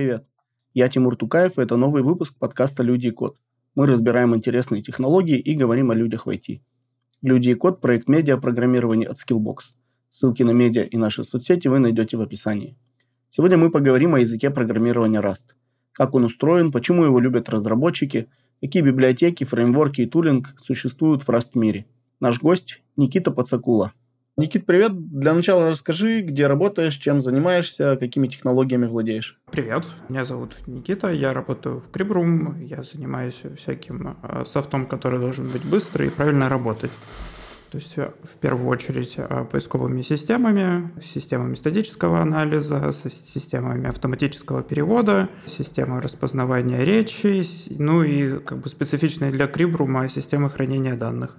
Привет. Я Тимур Тукаев, и это новый выпуск подкаста «Люди и код». Мы разбираем интересные технологии и говорим о людях в IT. «Люди и код» – проект медиа-программирования от Skillbox. Ссылки на медиа и наши соцсети вы найдете в описании. Сегодня мы поговорим о языке программирования Rust. Как он устроен, почему его любят разработчики, какие библиотеки, фреймворки и тулинг существуют в Rust мире. Наш гость – Никита Пацакула – Никит, привет. Для начала расскажи, где работаешь, чем занимаешься, какими технологиями владеешь. Привет, меня зовут Никита, я работаю в Cribroom, я занимаюсь всяким э, софтом, который должен быть быстрый и правильно работать. То есть э, в первую очередь э, поисковыми системами, системами статического анализа, системами автоматического перевода, системой распознавания речи, ну и как бы специфичной для Крибрума системы хранения данных.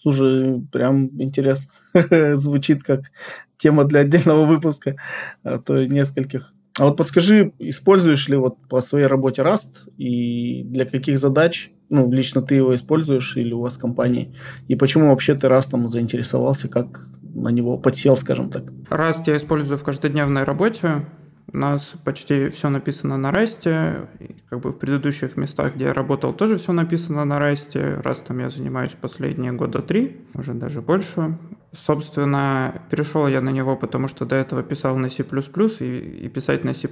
Слушай, прям интересно. Звучит как тема для отдельного выпуска, а то нескольких. А вот подскажи, используешь ли вот по своей работе Rust и для каких задач, ну, лично ты его используешь или у вас в компании, и почему вообще ты Rust заинтересовался, как на него подсел, скажем так? Rust я использую в каждодневной работе. У нас почти все написано на расте. Как бы в предыдущих местах, где я работал, тоже все написано на расте. Растом я занимаюсь последние года три, может даже больше. Собственно, перешел я на него, потому что до этого писал на C++, и, и писать на C++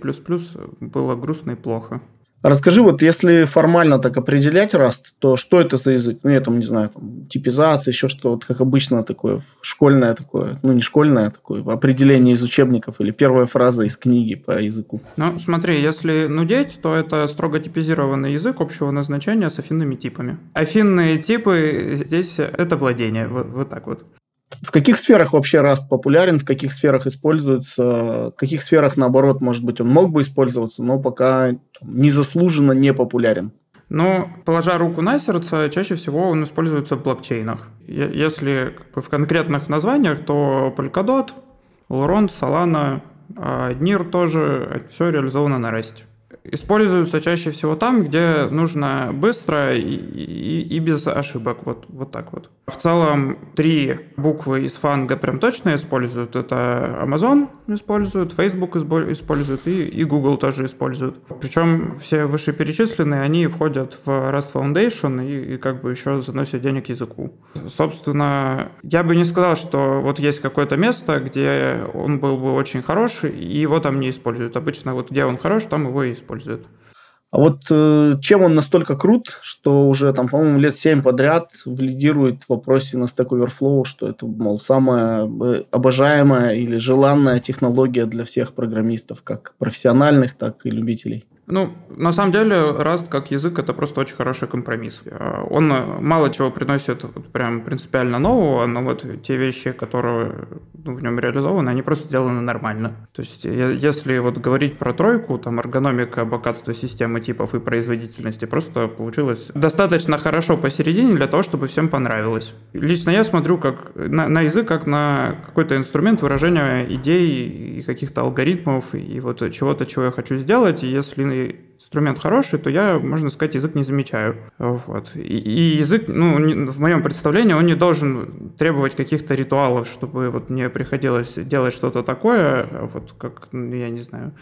было грустно и плохо. Расскажи, вот если формально так определять Rust, то что это за язык? Ну, я там не знаю, там, типизация, еще что, вот как обычно такое, школьное такое, ну, не школьное, такое определение из учебников или первая фраза из книги по языку. Ну, смотри, если нудеть, то это строго типизированный язык общего назначения с афинными типами. Афинные типы здесь это владение, вот, вот так вот. В каких сферах вообще Rust популярен, в каких сферах используется, в каких сферах, наоборот, может быть, он мог бы использоваться, но пока незаслуженно не популярен? Ну, положа руку на сердце, чаще всего он используется в блокчейнах. Если в конкретных названиях, то Polkadot, Elrond, Solana, NIR тоже, все реализовано на REST используются чаще всего там, где нужно быстро и, и, и без ошибок. Вот, вот так вот. В целом, три буквы из фанга прям точно используют. Это Amazon используют, Facebook используют и, и Google тоже используют. Причем все вышеперечисленные, они входят в Rust Foundation и, и как бы еще заносят денег языку. Собственно, я бы не сказал, что вот есть какое-то место, где он был бы очень хороший, и его там не используют. Обычно вот где он хорош, там его и используют используют. А вот э, чем он настолько крут, что уже там, по-моему, лет 7 подряд лидирует в вопросе на Stack Overflow, что это, мол, самая э, обожаемая или желанная технология для всех программистов, как профессиональных, так и любителей? Ну, на самом деле, Rust как язык это просто очень хороший компромисс. А, он мало чего приносит прям принципиально нового, но вот те вещи, которые ну, в нем реализованы, они просто сделаны нормально. То есть, если вот говорить про тройку, там эргономика, богатство системы типов и производительности просто получилось достаточно хорошо посередине для того, чтобы всем понравилось. Лично я смотрю как на, на язык как на какой-то инструмент выражения идей и каких-то алгоритмов и вот чего-то, чего я хочу сделать. И если инструмент хороший, то я, можно сказать, язык не замечаю. Вот. И, и язык, ну, не, в моем представлении, он не должен требовать каких-то ритуалов, чтобы вот мне приходилось делать что-то такое, вот как, ну, я не знаю,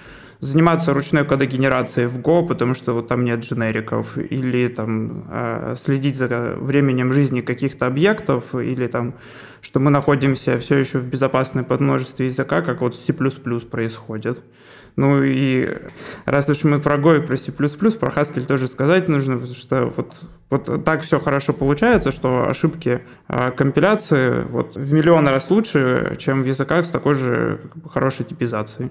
заниматься ручной кодогенерацией в Go, потому что вот там нет дженериков, или там э, следить за временем жизни каких-то объектов, или там, что мы находимся все еще в безопасной подмножестве языка, как вот C++ происходит. Ну и раз уж мы про Go и про C++, про Haskell тоже сказать нужно, потому что вот, вот так все хорошо получается, что ошибки э, компиляции вот в миллион раз лучше, чем в языках с такой же хорошей типизацией.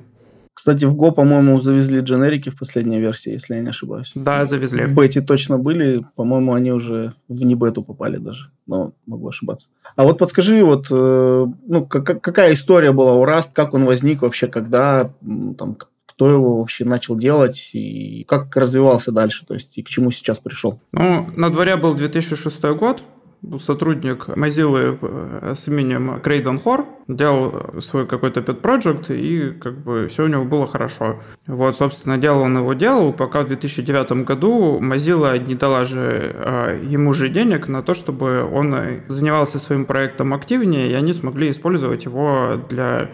Кстати, в Go, по-моему, завезли дженерики в последней версии, если я не ошибаюсь. Да, завезли. В бете точно были, по-моему, они уже в не бету попали даже, но могу ошибаться. А вот подскажи, вот, э, ну, как, какая история была у Rust, как он возник вообще, когда, там, кто его вообще начал делать и как развивался дальше, то есть и к чему сейчас пришел? Ну, на дворе был 2006 год, был сотрудник Mozilla э, с именем Крейден Хор, делал свой какой-то pet project, и как бы все у него было хорошо. Вот, собственно, делал он его делал, пока в 2009 году Mozilla не дала же а, ему же денег на то, чтобы он занимался своим проектом активнее, и они смогли использовать его для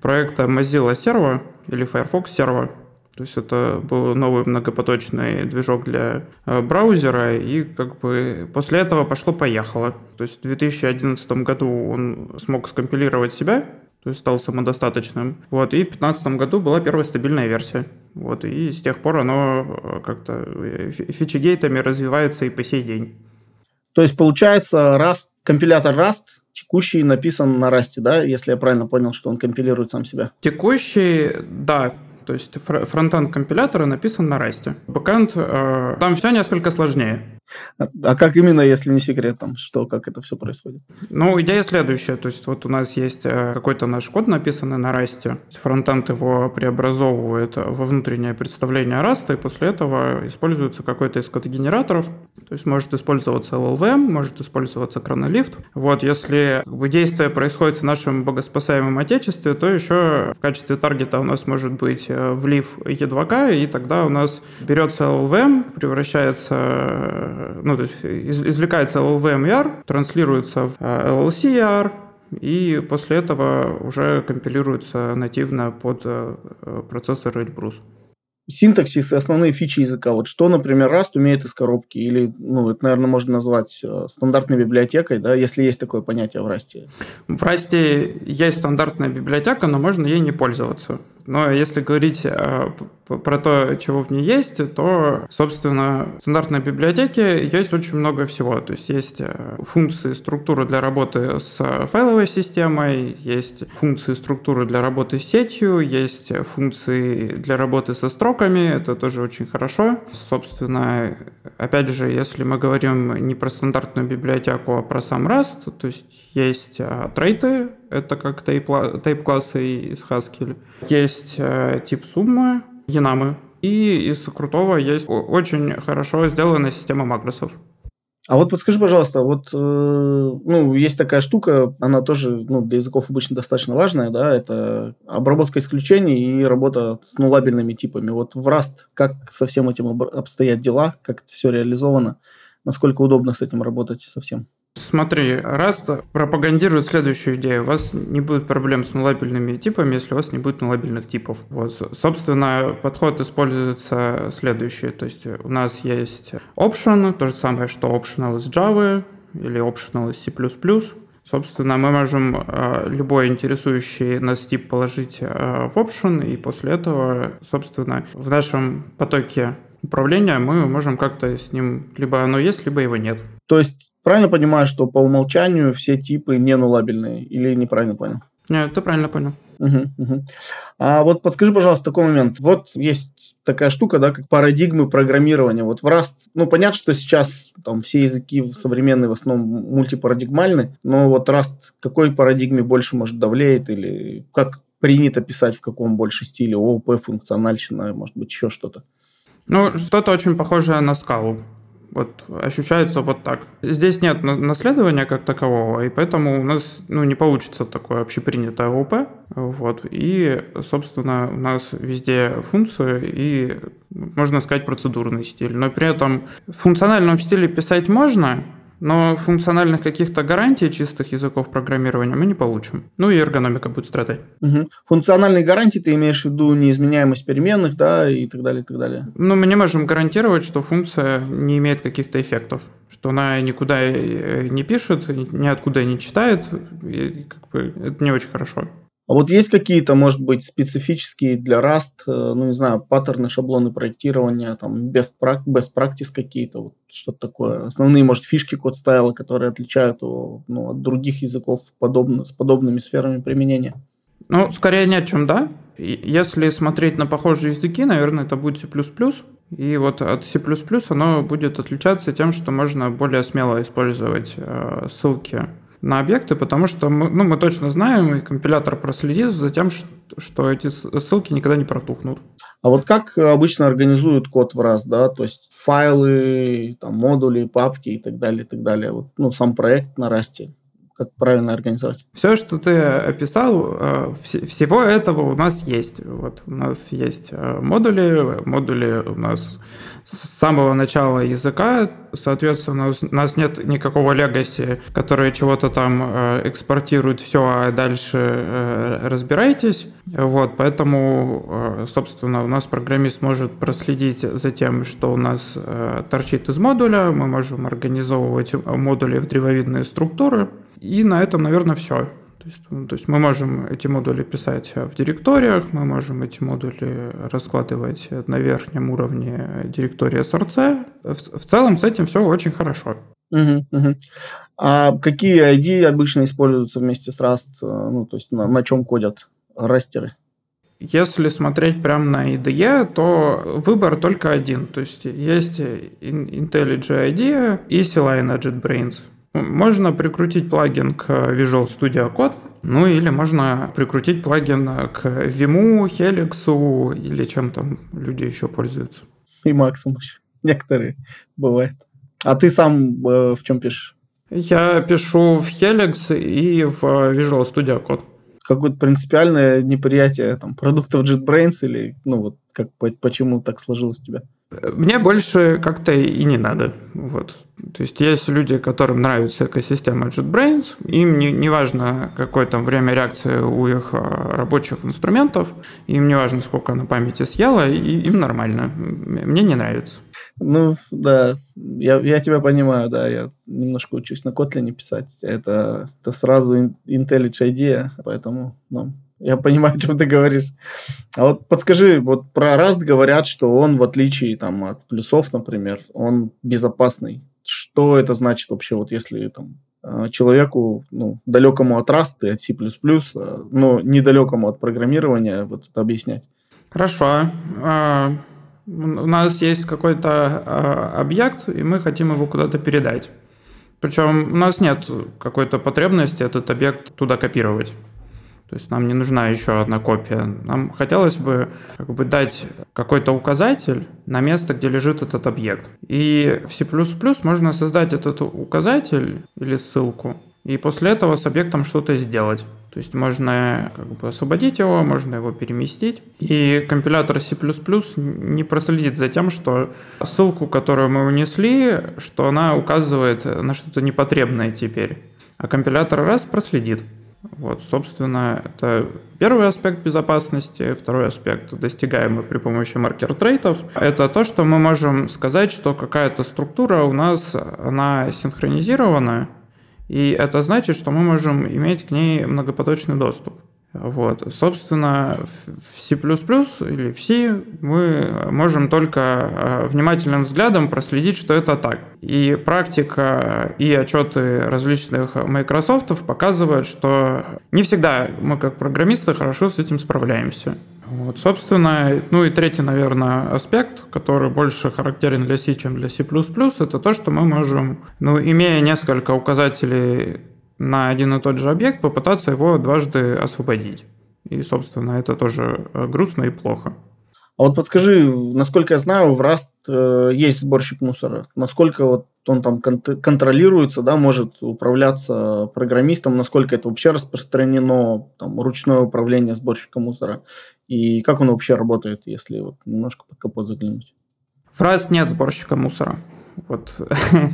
проекта Mozilla Servo или Firefox Servo. То есть это был новый многопоточный движок для э, браузера, и как бы после этого пошло-поехало. То есть в 2011 году он смог скомпилировать себя, то есть стал самодостаточным. Вот, и в 2015 году была первая стабильная версия. Вот, и с тех пор оно э, как-то э, фичигейтами развивается и по сей день. То есть получается Rust, компилятор Rust текущий написан на Rust, да, если я правильно понял, что он компилирует сам себя? Текущий, да, то есть фронтенд компилятора написан на Rust. Бэкэнд, э, там все несколько сложнее. А, а как именно, если не секрет, там, что, как это все происходит? Ну, идея следующая. То есть вот у нас есть э, какой-то наш код, написанный на Rust. Фронтенд его преобразовывает во внутреннее представление Rust, и после этого используется какой-то из кодогенераторов. То есть может использоваться LLVM, может использоваться Chronolift. Вот, если как бы, действие происходит в нашем богоспасаемом отечестве, то еще в качестве таргета у нас может быть э, влив E2K, и тогда у нас берется LLVM, превращается ну, то есть извлекается LLVM транслируется в э, LLC ER, и после этого уже компилируется нативно под э, процессор Elbrus синтаксис и основные фичи языка. Вот что, например, Rust умеет из коробки, или, ну, это, наверное, можно назвать э, стандартной библиотекой, да, если есть такое понятие в Rust. В Rust есть стандартная библиотека, но можно ей не пользоваться. Но если говорить э, про то, чего в ней есть, то, собственно, в стандартной библиотеке есть очень много всего. То есть есть э, функции структуры для работы с файловой системой, есть функции структуры для работы с сетью, есть функции для работы со строками, это тоже очень хорошо. Собственно, опять же, если мы говорим не про стандартную библиотеку, а про сам Rust, то есть есть э, трейты, это как тейп-классы из Haskell. Есть э, тип суммы, янамы. И из крутого есть очень хорошо сделанная система макросов. А вот подскажи, пожалуйста, вот э, ну, есть такая штука, она тоже ну, для языков обычно достаточно важная, да, это обработка исключений и работа с нулабельными типами. Вот в Rust как со всем этим обстоят дела, как это все реализовано, насколько удобно с этим работать совсем? Смотри, Rust пропагандирует следующую идею. У вас не будет проблем с нулабельными типами, если у вас не будет нулабельных типов. Вот. Собственно, подход используется следующий. То есть у нас есть option, то же самое, что optional из Java или optional из C++. Собственно, мы можем э, любой интересующий нас тип положить э, в option, и после этого, собственно, в нашем потоке управления мы можем как-то с ним, либо оно есть, либо его нет. То есть Правильно понимаю, что по умолчанию все типы не нулабельные? Или неправильно понял? Нет, ты правильно понял. Угу, угу. А вот подскажи, пожалуйста, такой момент. Вот есть такая штука, да, как парадигмы программирования. Вот в Rust, ну, понятно, что сейчас там все языки современные в основном мультипарадигмальны, но вот Rust какой парадигме больше, может, давлеет или как принято писать в каком больше стиле, ООП, функциональщина, может быть, еще что-то? Ну, что-то очень похожее на скалу. Вот ощущается вот так. Здесь нет наследования как такового, и поэтому у нас ну, не получится такое общепринятое ОП. Вот. И, собственно, у нас везде функции и, можно сказать, процедурный стиль. Но при этом в функциональном стиле писать можно, но функциональных каких-то гарантий чистых языков программирования мы не получим. Ну и эргономика будет страдать. Угу. Функциональные гарантии ты имеешь в виду неизменяемость переменных, да, и так далее, и так далее. Ну, мы не можем гарантировать, что функция не имеет каких-то эффектов, что она никуда э, не пишет, ниоткуда не читает, и как бы это не очень хорошо. А вот есть какие-то, может быть, специфические для Rust, э, ну, не знаю, паттерны, шаблоны проектирования, там, best, best practice какие-то, вот что-то такое. Основные, может, фишки код стайла, которые отличают его ну, от других языков подобно, с подобными сферами применения. Ну, скорее нет, чем да. Если смотреть на похожие языки, наверное, это будет C++. И вот от C++ оно будет отличаться тем, что можно более смело использовать э, ссылки на объекты, потому что мы, ну, мы точно знаем, и компилятор проследит за тем, что, эти ссылки никогда не протухнут. А вот как обычно организуют код в раз, да, то есть файлы, там, модули, папки и так далее, и так далее. Вот, ну, сам проект на расте. Как правильно организовать? Все, что ты описал, э, всего этого у нас есть. Вот у нас есть э, модули, модули у нас с самого начала языка, соответственно, у нас нет никакого легаси, которые чего-то там э, экспортируют все, а дальше разбирайтесь. Вот, поэтому, собственно, у нас программист может проследить за тем, что у нас торчит из модуля, мы можем организовывать модули в древовидные структуры, и на этом, наверное, все. То есть, ну, то есть мы можем эти модули писать в директориях, мы можем эти модули раскладывать на верхнем уровне директории SRC. В, в целом с этим все очень хорошо. Угу, угу. А какие ID обычно используются вместе с Rust? Ну, то есть на, на чем кодят растеры? Если смотреть прямо на IDE, то выбор только один. То есть есть IntelliJ IDEA и CLI JetBrains. Можно прикрутить плагин к Visual Studio Code, ну или можно прикрутить плагин к Vim, Helix или чем там люди еще пользуются. И Максом еще. Некоторые бывает. А ты сам э, в чем пишешь? Я пишу в Helix и в Visual Studio Code. Какое-то принципиальное неприятие там, продуктов JetBrains или ну вот как, почему так сложилось у тебя? Мне больше как-то и не надо. Вот. То есть есть люди, которым нравится экосистема JetBrains, им не, не важно, какое там время реакции у их а, рабочих инструментов, им не важно, сколько она памяти съела, и им нормально. Мне не нравится. Ну, да, я, я тебя понимаю, да, я немножко учусь на Kotlin писать. Это, это сразу IntelliJ IDEA, поэтому ну, я понимаю, о чем ты говоришь. А вот подскажи, вот про Rust говорят, что он, в отличие там, от плюсов, например, он безопасный. Что это значит вообще, вот если там а, человеку, ну, далекому от Rust и от C++, а, но недалекому от программирования, вот это объяснять? Хорошо. А, у нас есть какой-то объект, и мы хотим его куда-то передать. Причем у нас нет какой-то потребности этот объект туда копировать. То есть нам не нужна еще одна копия. Нам хотелось бы как бы дать какой-то указатель на место, где лежит этот объект. И в C++ можно создать этот указатель или ссылку, и после этого с объектом что-то сделать. То есть можно как бы освободить его, можно его переместить. И компилятор C++ не проследит за тем, что ссылку, которую мы унесли, что она указывает на что-то непотребное теперь. А компилятор раз проследит. Вот, собственно, это первый аспект безопасности. Второй аспект, достигаемый при помощи маркер-трейтов, это то, что мы можем сказать, что какая-то структура у нас, она синхронизирована, и это значит, что мы можем иметь к ней многопоточный доступ. Вот. Собственно, в C++ или в C мы можем только э, внимательным взглядом проследить, что это так. И практика и отчеты различных Microsoft показывают, что не всегда мы как программисты хорошо с этим справляемся. Вот, собственно, ну и третий, наверное, аспект, который больше характерен для C, чем для C++, это то, что мы можем, ну, имея несколько указателей на один и тот же объект, попытаться его дважды освободить. И, собственно, это тоже э, грустно и плохо. А вот подскажи, насколько я знаю, в Rust э, есть сборщик мусора. Насколько вот он там кон- контролируется, да, может управляться программистом, насколько это вообще распространено, там, ручное управление сборщиком мусора, и как он вообще работает, если вот немножко под капот заглянуть? В Rust нет сборщика мусора. Вот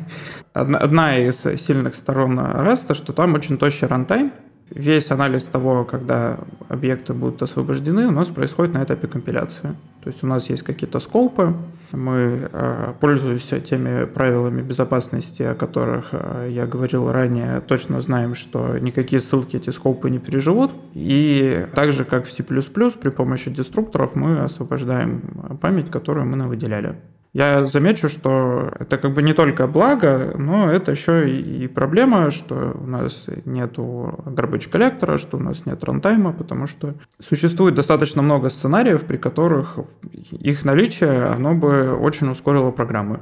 одна из сильных сторон REST, что там очень тощий рантайм. Весь анализ того, когда объекты будут освобождены, у нас происходит на этапе компиляции. То есть у нас есть какие-то скопы, мы э, пользуемся теми правилами безопасности, о которых э, я говорил ранее, точно знаем, что никакие ссылки эти скопы не переживут. И так же, как в C++, при помощи деструкторов мы освобождаем память, которую мы навыделяли. Я замечу, что это как бы не только благо, но это еще и проблема, что у нас нету garbage коллектора, что у нас нет рантайма, потому что существует достаточно много сценариев, при которых их наличие, оно бы очень ускорило программы.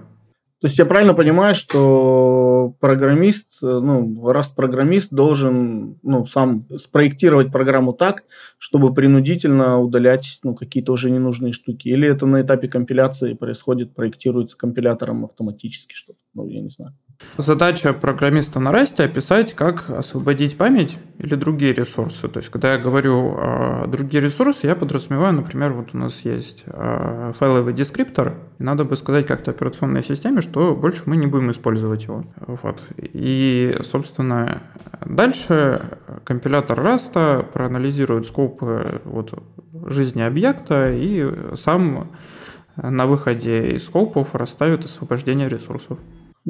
То есть я правильно понимаю, что программист, ну, раз программист должен ну, сам спроектировать программу так, чтобы принудительно удалять ну, какие-то уже ненужные штуки? Или это на этапе компиляции происходит, проектируется компилятором автоматически что-то? Ну, я не знаю. Задача программиста на Rust описать, как освободить память или другие ресурсы. То есть, когда я говорю э, другие ресурсы, я подразумеваю, например, вот у нас есть э, файловый дескриптор, и надо бы сказать как-то операционной системе, что больше мы не будем использовать его. Вот. И, собственно, дальше компилятор Rust проанализирует скопы вот, жизни объекта и сам на выходе из скопов расставит освобождение ресурсов.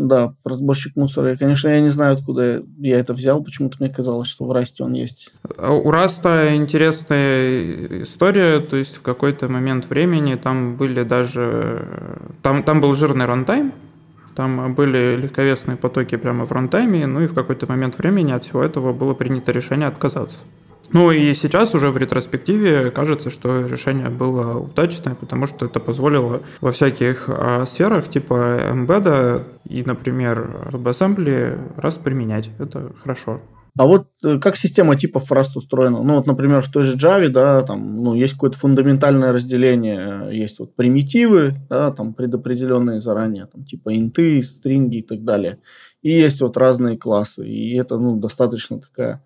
Да, сборщик мусора. Конечно, я не знаю, откуда я это взял. Почему-то мне казалось, что в Rust е он есть. У Rust а интересная история. То есть в какой-то момент времени там были даже... Там, там был жирный рантайм. Там были легковесные потоки прямо в рантайме. Ну и в какой-то момент времени от всего этого было принято решение отказаться. Ну и сейчас уже в ретроспективе кажется, что решение было удачное, потому что это позволило во всяких а, сферах типа эмбеда и, например, WebAssembly Rust применять. Это хорошо. А вот э, как система типов Rust устроена? Ну, вот, например, в той же Java, да, там, ну, есть какое-то фундаментальное разделение, есть вот примитивы, да, там, предопределенные заранее, там, типа инты, стринги и так далее. И есть вот разные классы, и это, ну, достаточно такая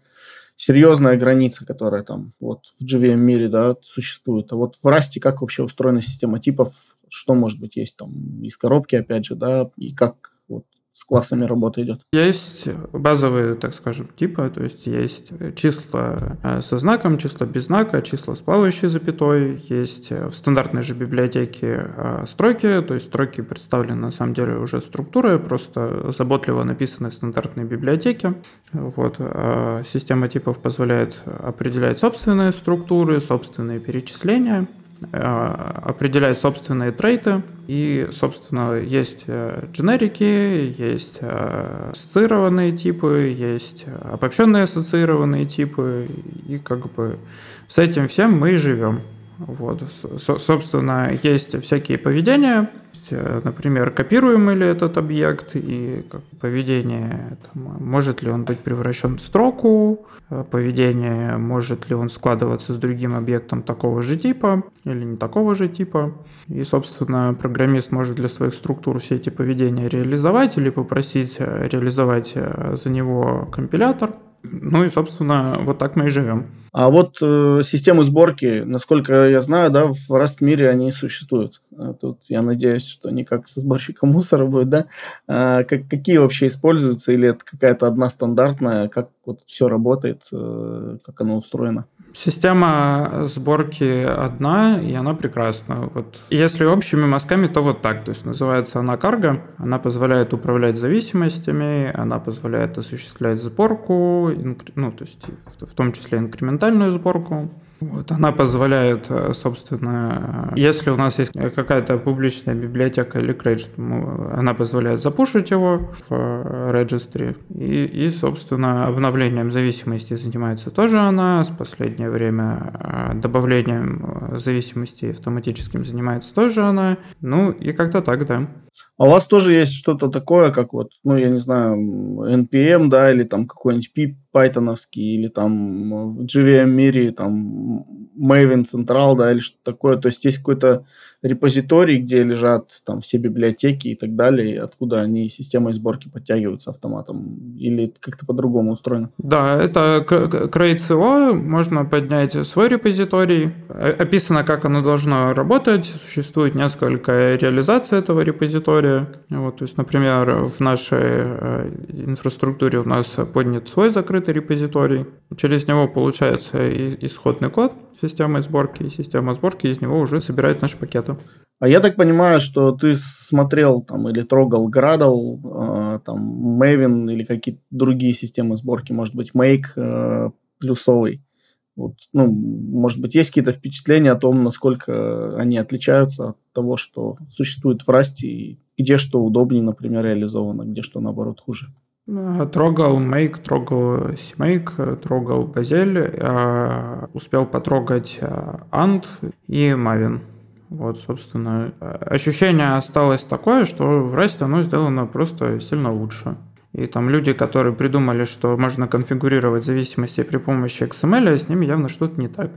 серьезная граница, которая там вот в JVM мире, да, существует. А вот в Rust как вообще устроена система типов, что может быть есть там из коробки, опять же, да, и как с классами работа идет? Есть базовые, так скажем, типы, то есть есть числа э, со знаком, числа без знака, числа с плавающей запятой, есть э, в стандартной же библиотеке э, строки, то есть строки представлены на самом деле уже структурой, просто заботливо написаны в стандартной библиотеке. Вот. Система типов позволяет определять собственные структуры, собственные перечисления, Э, определять собственные трейты. И, собственно, есть э, дженерики, есть э, ассоциированные типы, есть обобщенные ассоциированные типы. И как бы с этим всем мы и живем. Вот. Собственно, есть всякие поведения, например, копируем ли этот объект и поведение, там, может ли он быть превращен в строку, Э, поведение, может ли он складываться с другим объектом такого же типа или не такого же типа. И, собственно, программист может для своих структур все эти поведения реализовать или попросить э, реализовать э, за него компилятор. Ну и, собственно, вот так мы и живем. А вот э, системы сборки, насколько я знаю, да, в Rust мире они существуют. А тут я надеюсь, что не как со сборщиком мусора будет, да. А, как, какие вообще используются, или это какая-то одна стандартная, как вот все работает, э, как оно устроено? Система сборки одна, и она прекрасна. Вот. Если общими мазками, то вот так. То есть называется она карго. Она позволяет управлять зависимостями, она позволяет осуществлять сборку, ну, то есть в том числе инкрементальную сборку. Вот, она позволяет, э, собственно, если у нас есть какая-то публичная библиотека или крейдж, она позволяет запушить его в registry. И, и, собственно, обновлением зависимости занимается тоже она. С последнее время э, добавлением э, зависимости автоматическим занимается тоже она. Ну и как-то так, да. А у вас тоже есть что-то такое, как вот, ну, я не знаю, NPM, да, или там какой-нибудь PIP пайтоновский, или там в JVM мире, там Maven Central, да, или что-то такое. То есть есть какой-то репозиторий, где лежат там все библиотеки и так далее, откуда они системой сборки подтягиваются автоматом, или как-то по-другому устроено? Да, это CRATE.co, можно поднять свой репозиторий, описано, как оно должно работать, существует несколько реализаций этого репозитория. Вот, то есть, например, в нашей э, инфраструктуре у нас поднят свой закрытый репозиторий, через него получается исходный код, системой сборки, и система сборки из него уже собирает наши пакеты. А я так понимаю, что ты смотрел там или трогал Gradle, э, там Maven или какие-то другие системы сборки, может быть, Make э, плюсовый. Вот, ну, может быть, есть какие-то впечатления о том, насколько они отличаются от того, что существует в Rust, и где что удобнее, например, реализовано, где что, наоборот, хуже. Э, трогал Make, трогал CMake, трогал Базель, успел потрогать Ant и Maven. Вот, собственно, ощущение осталось такое, что в Rust оно сделано просто сильно лучше. И там люди, которые придумали, что можно конфигурировать зависимости при помощи XML, с ними явно что-то не так.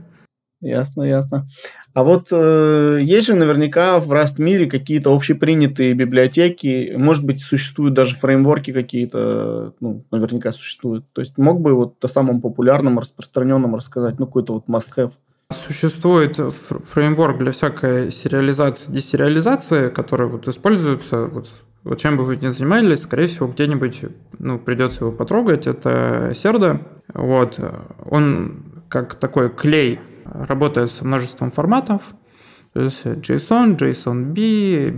Ясно, ясно. А вот э, есть же наверняка в Rust мире какие-то общепринятые библиотеки, может быть, существуют даже фреймворки какие-то, ну, наверняка существуют. То есть мог бы вот о самом популярном, распространенном рассказать, ну, какой-то вот must-have? Существует фреймворк для всякой сериализации, десериализации, который вот используется, вот, вот чем бы вы ни занимались, скорее всего, где-нибудь ну, придется его потрогать, это Серда. Вот. Он как такой клей работает с множеством форматов, то есть JSON, JSON-B,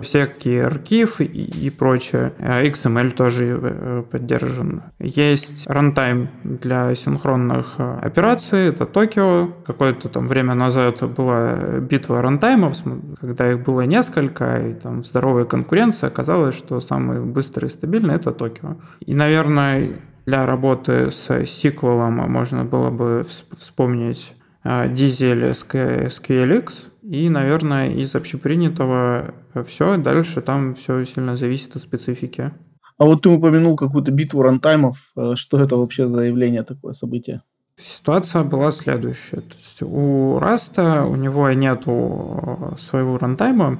всякие архив и, и прочее. XML тоже э, поддержан. Есть runtime для синхронных э, операций, это Tokyo. Какое-то там время назад была битва рантаймов, когда их было несколько, и там здоровая конкуренция. Оказалось, что самый быстрый и стабильный это Tokio. И, наверное, для работы с SQL можно было бы вспомнить Diesel, SQLx. И, наверное, из общепринятого все. Дальше там все сильно зависит от специфики. А вот ты упомянул какую-то битву рантаймов. Э, что это вообще за явление, такое событие? Ситуация была следующая. То есть у Rust а, у него нету своего рантайма,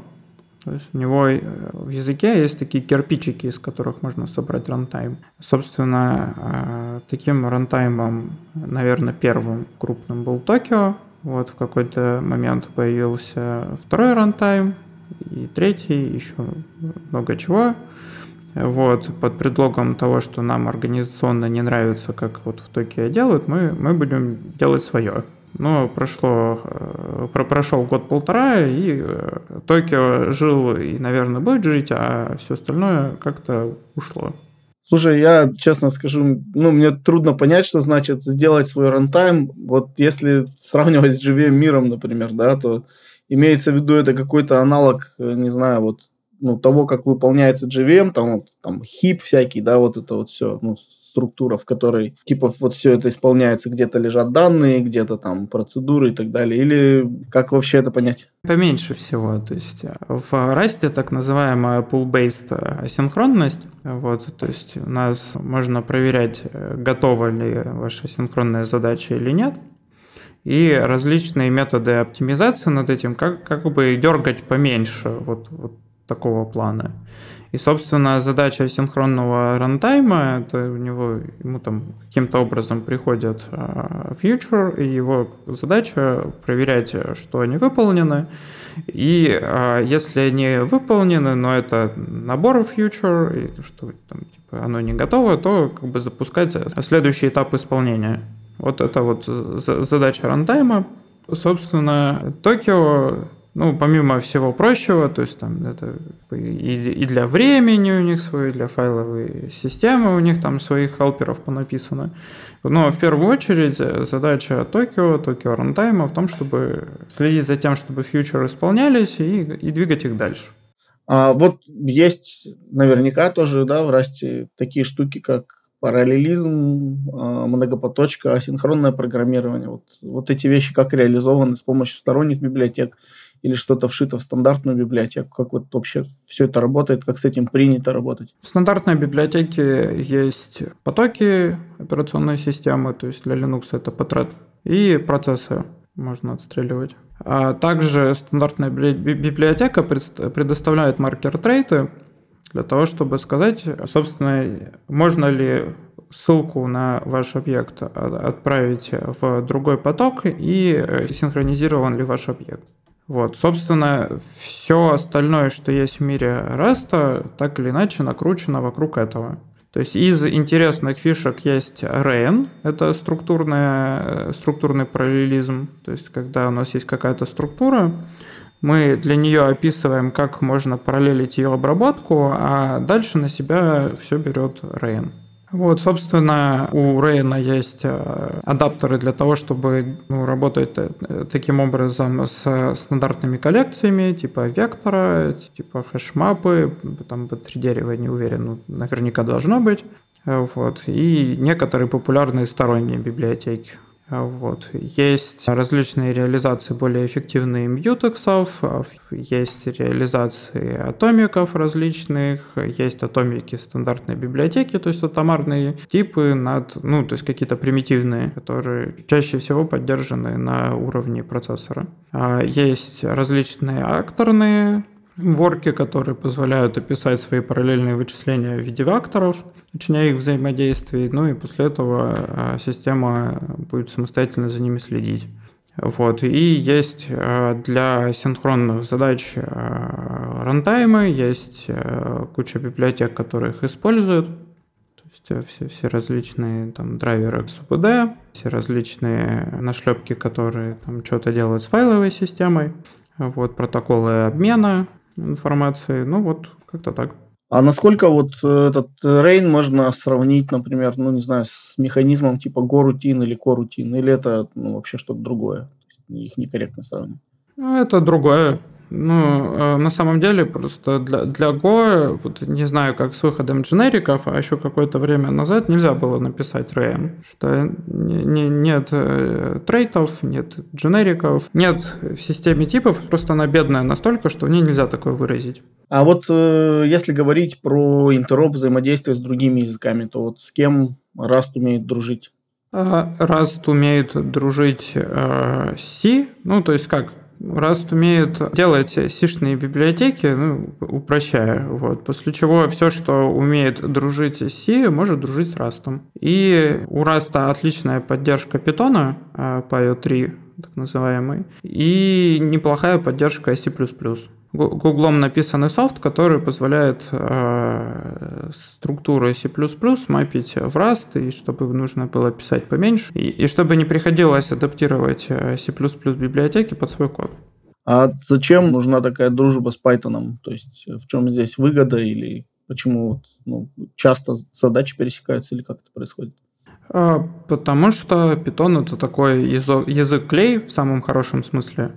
то есть у него э, в языке есть такие кирпичики, из которых можно собрать рантайм. Собственно, э, таким рантаймом, наверное, первым крупным был Токио. Вот в какой-то момент появился второй рантайм, и третий, еще много чего. Вот, под предлогом того, что нам организационно не нравится, как вот в Токио делают, мы, мы будем делать свое. Но прошло, э, про, прошел год-полтора, и э, Токио жил и, наверное, будет жить, а все остальное как-то ушло. Слушай, я честно скажу, ну, мне трудно понять, что значит сделать свой рантайм. Вот если сравнивать с живым миром, например, да, то имеется в виду это какой-то аналог, э, не знаю, вот ну, того, как выполняется JVM, там, там хип всякий, да, вот это вот все, ну, структура, в которой типа вот все это исполняется, где-то лежат данные, где-то там процедуры и так далее, или как вообще это понять? Поменьше всего, то есть э, в Rust так называемая pull-based асинхронность, вот, то есть у нас можно проверять, э, готова ли ваша синхронная задача или нет, и различные методы оптимизации над этим, как, как бы дергать поменьше вот, вот такого плана. И, собственно, задача синхронного рантайма, это у него, ему там каким-то образом приходит uh, future, и его задача проверять, что они выполнены. И uh, если они выполнены, но это набор future, и что там, типа, оно не готово, то как бы запускать следующий этап исполнения. Вот это вот задача рантайма. Собственно, Токио ну, помимо всего прочего, то есть там это и, и для времени у них свои, для файловой системы у них там своих хелперов понаписано. Но в первую очередь задача Tokyo, Tokyo Runtime в том, чтобы следить за тем, чтобы фьючеры исполнялись и, и двигать их дальше. А вот есть наверняка тоже, да, в Расте такие штуки, как параллелизм, а, многопоточка, асинхронное программирование. Вот, вот эти вещи как реализованы с помощью сторонних библиотек или что-то вшито в стандартную библиотеку? Как вот вообще все это работает, как с этим принято работать? В стандартной библиотеке есть потоки операционной системы, то есть для Linux это Potret, и процессы можно отстреливать. А также стандартная библиотека предоставляет маркер-трейты для того, чтобы сказать, собственно, можно ли ссылку на ваш объект отправить в другой поток и синхронизирован ли ваш объект. Вот, собственно, все остальное, что есть в мире Раста, так или иначе накручено вокруг этого. То есть из интересных фишек есть RAIN, это структурная, структурный параллелизм, то есть когда у нас есть какая-то структура, мы для нее описываем, как можно параллелить ее обработку, а дальше на себя все берет RAIN. Вот, собственно, у Рейна есть э, адаптеры для того, чтобы ну, работать э, таким образом с стандартными коллекциями, типа вектора, типа хэшмапы, там в 3 дерева не уверен, но наверняка должно быть. Вот. И некоторые популярные сторонние библиотеки. Вот. Есть различные реализации более эффективные мьютексов, есть реализации атомиков различных, есть атомики стандартной библиотеки, то есть атомарные типы над, ну, то есть какие-то примитивные, которые чаще всего поддержаны на уровне процессора. А есть различные акторные ворки, которые позволяют описать свои параллельные вычисления в виде векторов, начиная их взаимодействий, ну и после этого а, система будет самостоятельно за ними следить. Вот. И есть а, для синхронных задач а, рантаймы, есть куча библиотек, которые их используют. То есть все, все различные там, драйверы SUPD, все различные нашлепки, которые там что-то делают с файловой системой, вот, протоколы обмена информации. Ну вот, как-то так. А насколько вот э, этот рейн можно сравнить, например, ну, не знаю, с механизмом типа горутин или корутин, или это ну, вообще что-то другое? Их некорректно сравнивать. Ну, это другое. Ну, э, на самом деле, просто для, для Go, вот не знаю, как с выходом дженериков, а еще какое-то время назад нельзя было написать RAM, что не, не, нет э, трейтов, нет дженериков, нет в системе типов, просто она бедная настолько, что в ней нельзя такое выразить. А вот э, если говорить про интероп взаимодействие с другими языками, то вот с кем Rust умеет дружить? А, Rust умеет дружить э, C, ну то есть как Rust умеет делать сишные библиотеки, ну, упрощая, вот, после чего все, что умеет дружить с C, может дружить с Rust. И у Rust отличная поддержка Python, PyO 3, так называемый, и неплохая поддержка C++. Гуглом написанный софт, который позволяет э, структуры C++ мапить в Rust, и чтобы нужно было писать поменьше, и, и чтобы не приходилось адаптировать э, C++ библиотеки под свой код. А зачем нужна такая дружба с Python? То есть в чем здесь выгода или почему ну, часто задачи пересекаются или как это происходит? А, потому что Python это такой язык клей в самом хорошем смысле.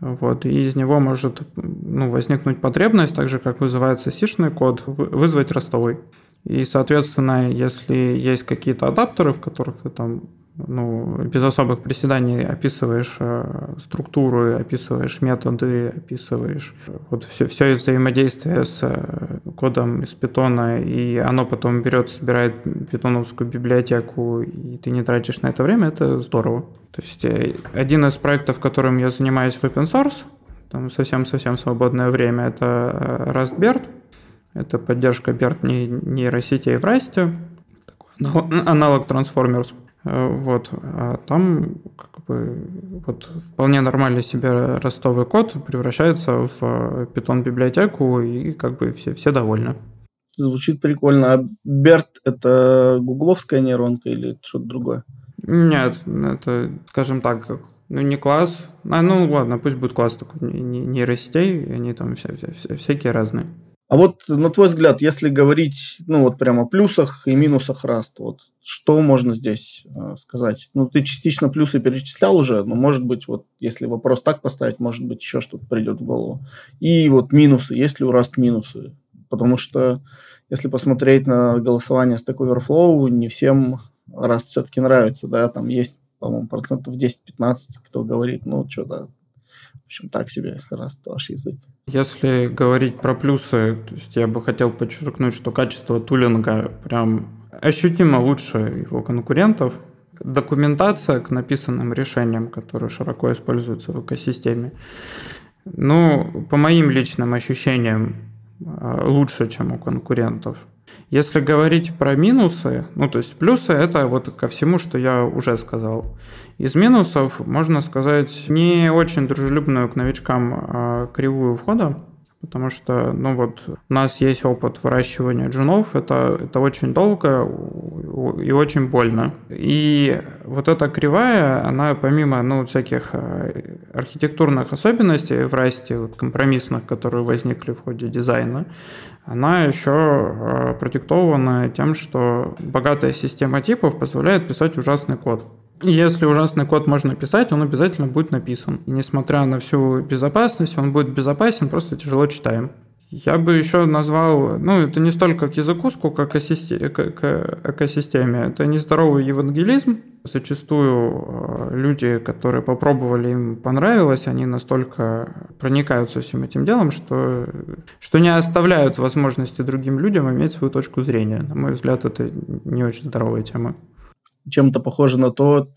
Вот, и из него может ну, возникнуть потребность, так же как вызывается сишный код, вызвать ростовой. И, соответственно, если есть какие-то адаптеры, в которых ты там ну, без особых приседаний описываешь э, структуру, описываешь методы, описываешь вот все, все взаимодействие с э, кодом из питона, и оно потом берет, собирает питоновскую библиотеку, и ты не тратишь на это время, это здорово. То есть э, один из проектов, которым я занимаюсь в open source, там совсем-совсем свободное время, это RustBERT, это поддержка BERT нейросетей в такой аналог Transformers. Э, вот. А там как бы вот вполне нормально себе ростовый код превращается в Python библиотеку и как бы все, все довольны. Звучит прикольно. А BERT это гугловская нейронка или что-то другое? Нет, это, скажем так, ну не класс. А, ну ладно, пусть будет класс такой нейросетей, они там вся, вся, вся, всякие разные. А вот на твой взгляд, если говорить, ну вот прямо о плюсах и минусах Rust, вот что можно здесь э, сказать? Ну ты частично плюсы перечислял уже, но может быть вот если вопрос так поставить, может быть еще что-то придет в голову. И вот минусы, есть ли у Rust минусы? Потому что если посмотреть на голосование Stack Overflow, не всем Rust все-таки нравится, да, там есть, по-моему, процентов 10-15, кто говорит, ну что-то в общем, так себе раз ваш язык. Если говорить про плюсы, то есть я бы хотел подчеркнуть, что качество тулинга прям ощутимо лучше его конкурентов. Документация к написанным решениям, которые широко используются в экосистеме, ну, по моим личным ощущениям, а, лучше, чем у конкурентов. Если говорить про минусы, ну то есть плюсы это вот ко всему, что я уже сказал. Из минусов можно сказать не очень дружелюбную к новичкам а, кривую входа, потому что, ну вот, у нас есть опыт выращивания джунов, это, это очень долго и очень больно. И вот эта кривая, она помимо, ну, всяких э, архитектурных особенностей в расте, вот, компромиссных, которые возникли в ходе дизайна, она еще э, продиктована тем, что богатая система типов позволяет писать ужасный код. Если ужасный код можно писать, он обязательно будет написан. И несмотря на всю безопасность, он будет безопасен, просто тяжело читаем. Я бы еще назвал, ну, это не столько к языку, сколько к, ассисте, к, к экосистеме. Это нездоровый евангелизм. Зачастую э, люди, которые попробовали, им понравилось, они настолько проникаются всем этим делом, что, что не оставляют возможности другим людям иметь свою точку зрения. На мой взгляд, это не очень здоровая тема. Чем-то похоже на то,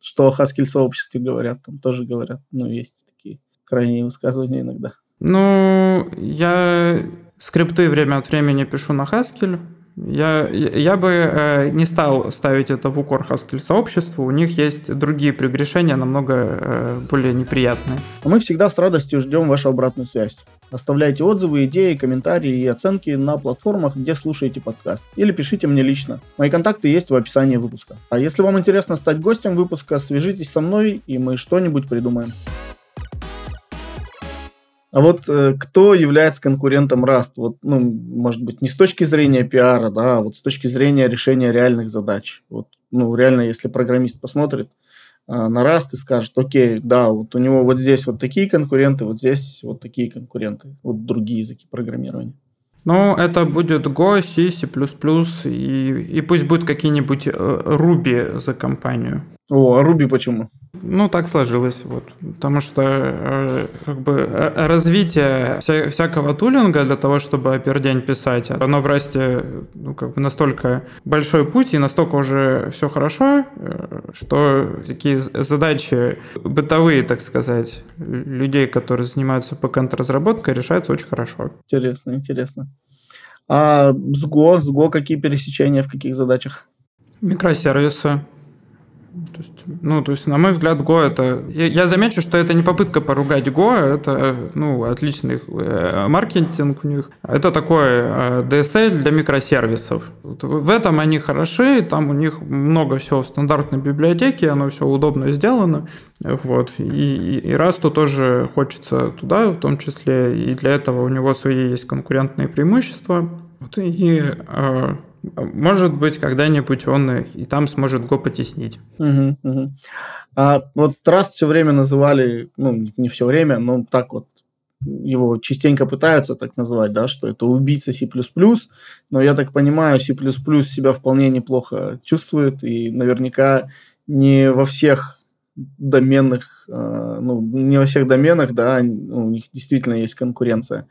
что о хаскель-сообществе говорят. Там тоже говорят, ну, есть такие крайние высказывания иногда. Ну, я скрипты время от времени пишу на Haskell. Я, я бы э, не стал ставить это в укор Haskell сообществу. У них есть другие прегрешения, намного э, более неприятные. Мы всегда с радостью ждем вашу обратную связь. Оставляйте отзывы, идеи, комментарии и оценки на платформах, где слушаете подкаст. Или пишите мне лично. Мои контакты есть в описании выпуска. А если вам интересно стать гостем выпуска, свяжитесь со мной, и мы что-нибудь придумаем. А вот э, кто является конкурентом Rust? Вот, ну, может быть, не с точки зрения пиара, да, а вот с точки зрения решения реальных задач. Вот, ну, реально, если программист посмотрит э, на Rust и скажет, окей, да, вот у него вот здесь вот такие конкуренты, вот здесь вот такие конкуренты, вот другие языки программирования. Ну, это будет Go, C, C++, и, и пусть будет какие-нибудь э, Ruby за компанию. О, а Ruby почему? Ну, так сложилось, вот. Потому что э, как бы э, развитие вся, всякого тулинга для того, чтобы опердень писать, оно в расте ну, как бы настолько большой путь и настолько уже все хорошо, э, что такие задачи бытовые, так сказать, людей, которые занимаются бэкэнд разработкой, решаются очень хорошо. Интересно, интересно. А с Go, с Go какие пересечения в каких задачах? Микросервисы, то есть, ну, то есть, на мой взгляд, Go это... Я, замечу, что это не попытка поругать Go, это, ну, отличный э, маркетинг у них. Это такой э, DSL для микросервисов. Вот в этом они хороши, там у них много всего в стандартной библиотеке, оно все удобно сделано. Вот. И, и, и Rastу тоже хочется туда, в том числе, и для этого у него свои есть конкурентные преимущества. Вот, и э, может быть, когда-нибудь он и там сможет Го потеснить. Угу, угу. А вот раз все время называли, ну, не все время, но так вот его частенько пытаются так называть, да, что это убийца C++, но я так понимаю, C++ себя вполне неплохо чувствует, и наверняка не во всех доменных, э, ну, не во всех доменах, да, ну, у них действительно есть конкуренция.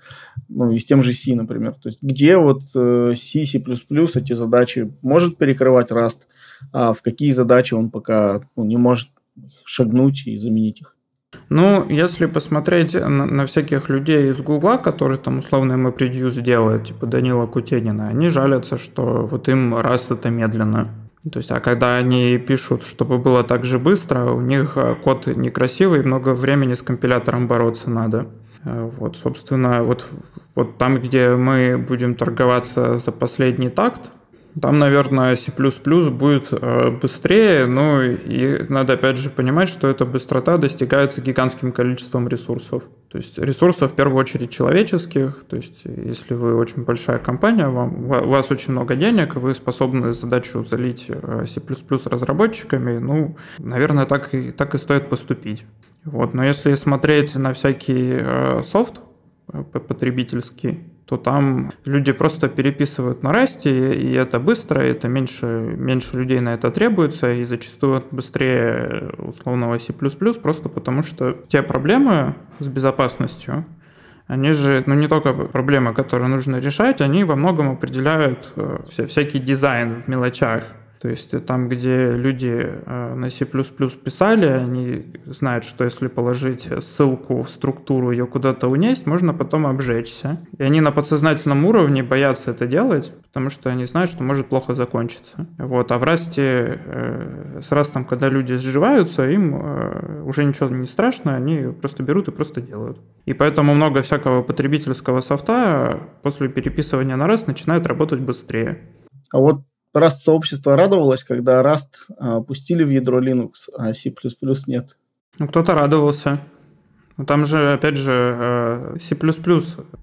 Ну, и с тем же C, например. То есть, где вот э, C, C++ эти задачи может перекрывать Rust, а в какие задачи он пока ну, не может шагнуть и заменить их. Ну, если посмотреть на, на всяких людей из Гугла, которые там условно MapReduce делают, типа Данила Кутенина, они жалятся, что вот им Rust это медленно. То есть, а когда они пишут, чтобы было так же быстро, у них э, код некрасивый, много времени с компилятором бороться надо. Э, вот, собственно, вот, вот там, где мы будем торговаться за последний такт, там, наверное, C++ будет э, быстрее, но и надо опять же понимать, что эта быстрота достигается гигантским количеством ресурсов. То есть ресурсов в первую очередь человеческих, то есть если вы очень большая компания, вам, у вас очень много денег, вы способны задачу залить э, C++ разработчиками, ну, наверное, так и, так и стоит поступить. Вот. Но если смотреть на всякий э, софт потребительский, то там люди просто переписывают на расте, и это быстро, это меньше, меньше людей на это требуется, и зачастую быстрее условного C++, просто потому что те проблемы с безопасностью, они же, ну не только проблемы, которые нужно решать, они во многом определяют э, всякий дизайн в мелочах. То есть там, где люди э, на C++ писали, они знают, что если положить ссылку в структуру, ее куда-то унесть, можно потом обжечься. И они на подсознательном уровне боятся это делать, потому что они знают, что может плохо закончиться. Вот. А в расте, э, с растом, когда люди сживаются, им э, уже ничего не страшно, они просто берут и просто делают. И поэтому много всякого потребительского софта после переписывания на раз начинает работать быстрее. А вот Rust сообщество радовалось, когда Rust а, пустили в ядро Linux, а C++ нет. Ну, кто-то радовался. Ну, там же, опять же, э, C++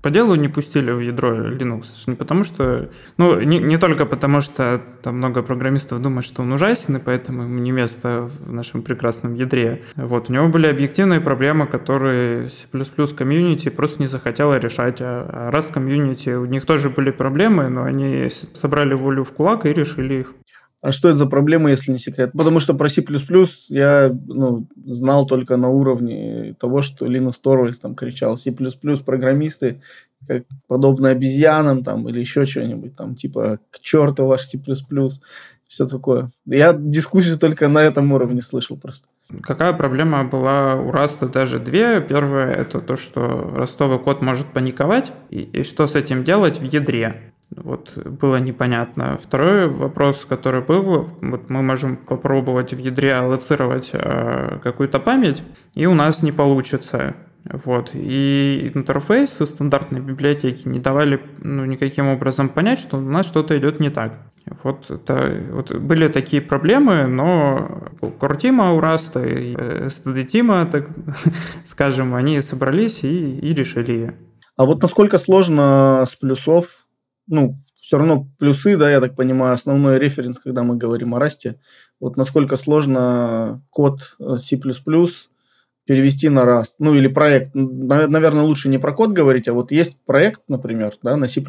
по делу не пустили в ядро Linux. Не потому что... Ну, не, не только потому, что там много программистов думают, что он ужасен, и поэтому ему не место в нашем прекрасном ядре. Вот. У него были объективные проблемы, которые C++ комьюнити просто не захотела решать. А Rust комьюнити, у них тоже были проблемы, но они собрали волю в кулак и решили их. А что это за проблема, если не секрет? Потому что про C++ я ну, знал только на уровне того, что Linus Torvalds там кричал C++ программисты, как подобно обезьянам там или еще что-нибудь там, типа к черту ваш C++, все такое. Я дискуссию только на этом уровне слышал просто. Какая проблема была у Раста даже две? Первое – это то, что ростовый код может паниковать, и, и что с этим делать в ядре. Вот было непонятно. Второй вопрос, который был, вот мы можем попробовать в ядре аллоцировать э, какую-то память, и у нас не получится. Вот. И интерфейсы стандартной библиотеки не давали ну, никаким образом понять, что у нас что-то идет не так. Вот, это, вот были такие проблемы, но core team а у Rust а и STD team а, так скажем, они собрались и, и решили. А вот насколько сложно с плюсов ну, все равно плюсы, да, я так понимаю, основной референс, когда мы говорим о Rust е, вот насколько сложно код э, C++ перевести на Rust, ну или проект, наверное, лучше не про код говорить, а вот есть проект, например, да, на C++,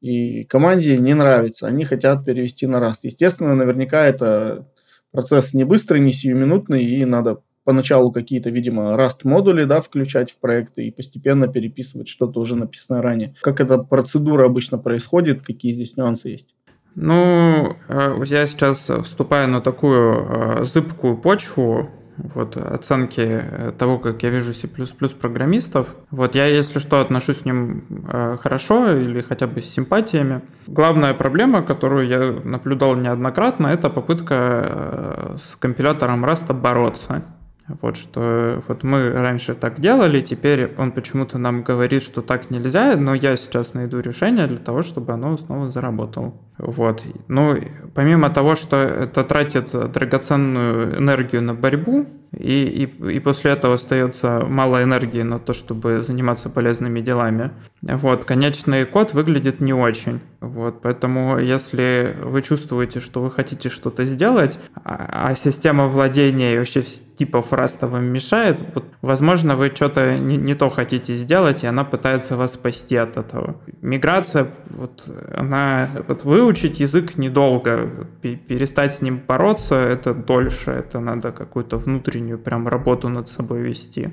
и команде не нравится, они хотят перевести на Rust. Естественно, наверняка это процесс не быстрый, не сиюминутный, и надо поначалу какие-то, видимо, Rust-модули да, включать в проекты и постепенно переписывать что-то уже написанное ранее. Как эта процедура обычно происходит, какие здесь нюансы есть? Ну, э, я сейчас вступаю на такую э, зыбкую почву, вот, оценки э, того, как я вижу C++ программистов. Вот я, если что, отношусь к ним хорошо или хотя бы с симпатиями. Главная проблема, которую я наблюдал неоднократно, это попытка с компилятором Rust бороться. Вот что вот мы раньше так делали, теперь он почему-то нам говорит, что так нельзя, но я сейчас найду решение для того, чтобы оно снова заработало. Вот. Ну, помимо того, что это тратит драгоценную энергию на борьбу, и, и, и после этого остается мало энергии на то, чтобы заниматься полезными делами. Вот, конечный код выглядит не очень. Вот, поэтому если вы чувствуете, что вы хотите что-то сделать, а, а система владения и вообще типов раста вам мешает, вот, возможно, вы что-то не, не то хотите сделать, и она пытается вас спасти от этого. Миграция, вот, она, вот выучить язык недолго, перестать с ним бороться, это дольше, это надо какую-то внутреннюю прям работу над собой вести.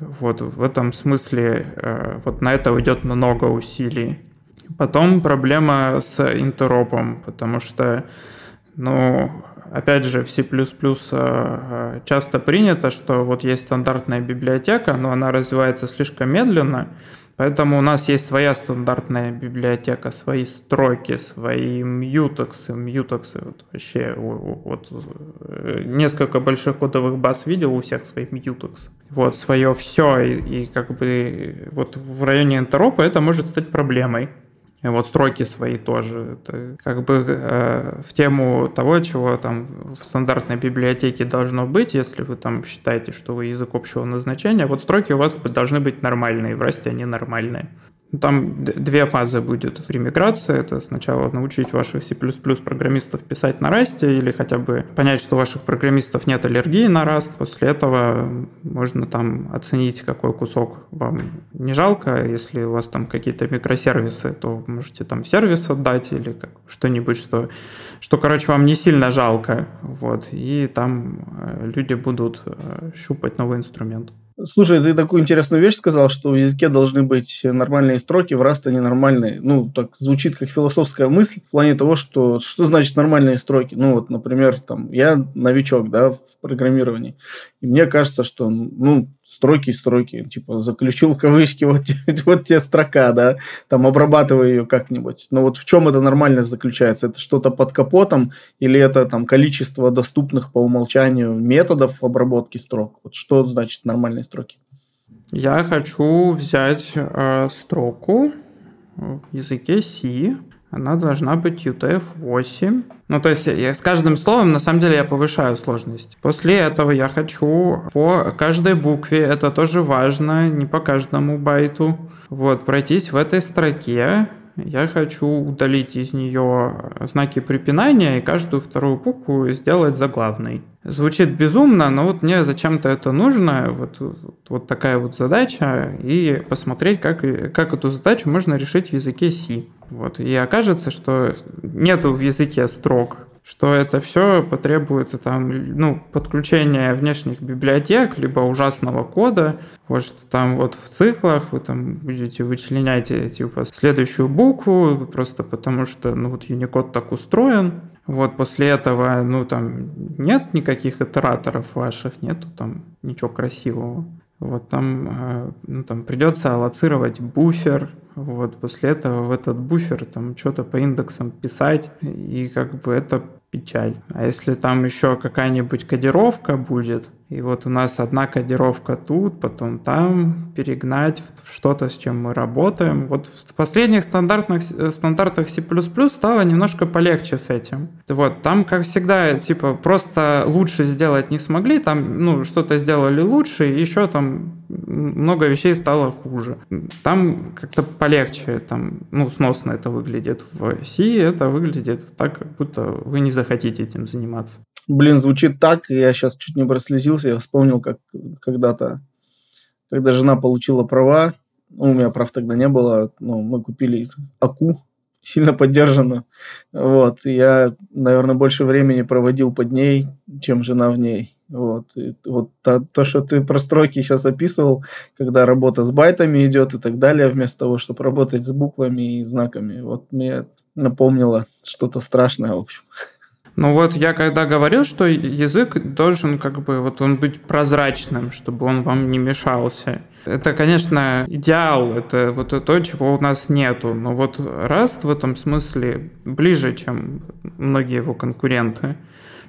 Вот в этом смысле э, вот на это уйдет много усилий. Потом проблема с интеропом, потому что, ну, опять же, в C++ э, э, часто принято, что вот есть стандартная библиотека, но она развивается слишком медленно, Поэтому у нас есть своя стандартная библиотека, свои строки, свои мьютексы, мьютексы, вот вообще вот, э, несколько больших кодовых баз видел, у всех свои мьютекс. Вот, свое все, и, и как бы вот в районе интеропа это может стать проблемой. Вот строки свои тоже. Это как бы э, в тему того, чего там в стандартной библиотеке должно быть, если вы там считаете, что вы язык общего назначения, вот строки у вас должны быть нормальные, в расте они нормальные. Там две фазы будет при миграции. Это сначала научить ваших C++ программистов писать на Rust или хотя бы понять, что у ваших программистов нет аллергии на Rust. После этого можно там оценить, какой кусок вам не жалко. Если у вас там какие-то микросервисы, то можете там сервис отдать или что-нибудь, что, что, короче, вам не сильно жалко. Вот. И там э, люди будут э, щупать новый инструмент. Слушай, ты такую интересную вещь сказал, что в языке должны быть нормальные строки, в Rust они нормальные. Ну, так звучит как философская мысль в плане того, что что значит нормальные строки. Ну, вот, например, там, я новичок, да, в программировании. И мне кажется, что, ну, строки, строки, типа, заключил кавычки, вот, вот тебе строка, да, там, обрабатывай ее как-нибудь. Но вот в чем это нормальность заключается? Это что-то под капотом или это там количество доступных по умолчанию методов обработки строк? Вот что значит нормальные строки? Я хочу взять э, строку в языке C, она должна быть UTF-8. Ну, то есть я, с каждым словом, на самом деле, я повышаю сложность. После этого я хочу по каждой букве, это тоже важно, не по каждому байту, вот, пройтись в этой строке, я хочу удалить из нее знаки препинания и каждую вторую букву сделать заглавной. Звучит безумно, но вот мне зачем-то это нужно, вот, вот такая вот задача, и посмотреть, как, как эту задачу можно решить в языке C. Вот. И окажется, что нету в языке строк что это все потребует там, ну, подключения внешних библиотек, либо ужасного кода, вот что там вот в циклах вы там будете вычленять типа следующую букву, просто потому что, ну, вот Unicode так устроен, вот после этого, ну, там нет никаких итераторов ваших, нету там ничего красивого. Вот там, э, ну, там придется аллоцировать буфер, вот после этого в этот буфер там что-то по индексам писать, и как бы это печаль. А если там еще какая-нибудь кодировка будет, и вот у нас одна кодировка тут, потом там, перегнать в что-то, с чем мы работаем. Вот в последних стандартных, э, стандартах C++ стало немножко полегче с этим. Вот, там, как всегда, типа, просто лучше сделать не смогли, там, ну, что-то сделали лучше, и еще там много вещей стало хуже. Там как-то полегче, там, ну, сносно это выглядит. В C это выглядит так, как будто вы не захотите этим заниматься. Блин, звучит так, я сейчас чуть не прослезился, я вспомнил, как когда-то, когда жена получила права, ну, у меня прав тогда не было, ну, мы купили АКУ, сильно поддержанную, вот, я, наверное, больше времени проводил под ней, чем жена в ней, вот, и вот то, то, что ты про строки сейчас описывал, когда работа с байтами идет и так далее, вместо того, чтобы работать с буквами и знаками, вот мне напомнило что-то страшное, в общем. Ну вот я когда говорил, что язык должен как бы вот он быть прозрачным, чтобы он вам не мешался. Это, конечно, идеал, это вот то, чего у нас нету. Но вот Rust в этом смысле ближе, чем многие его конкуренты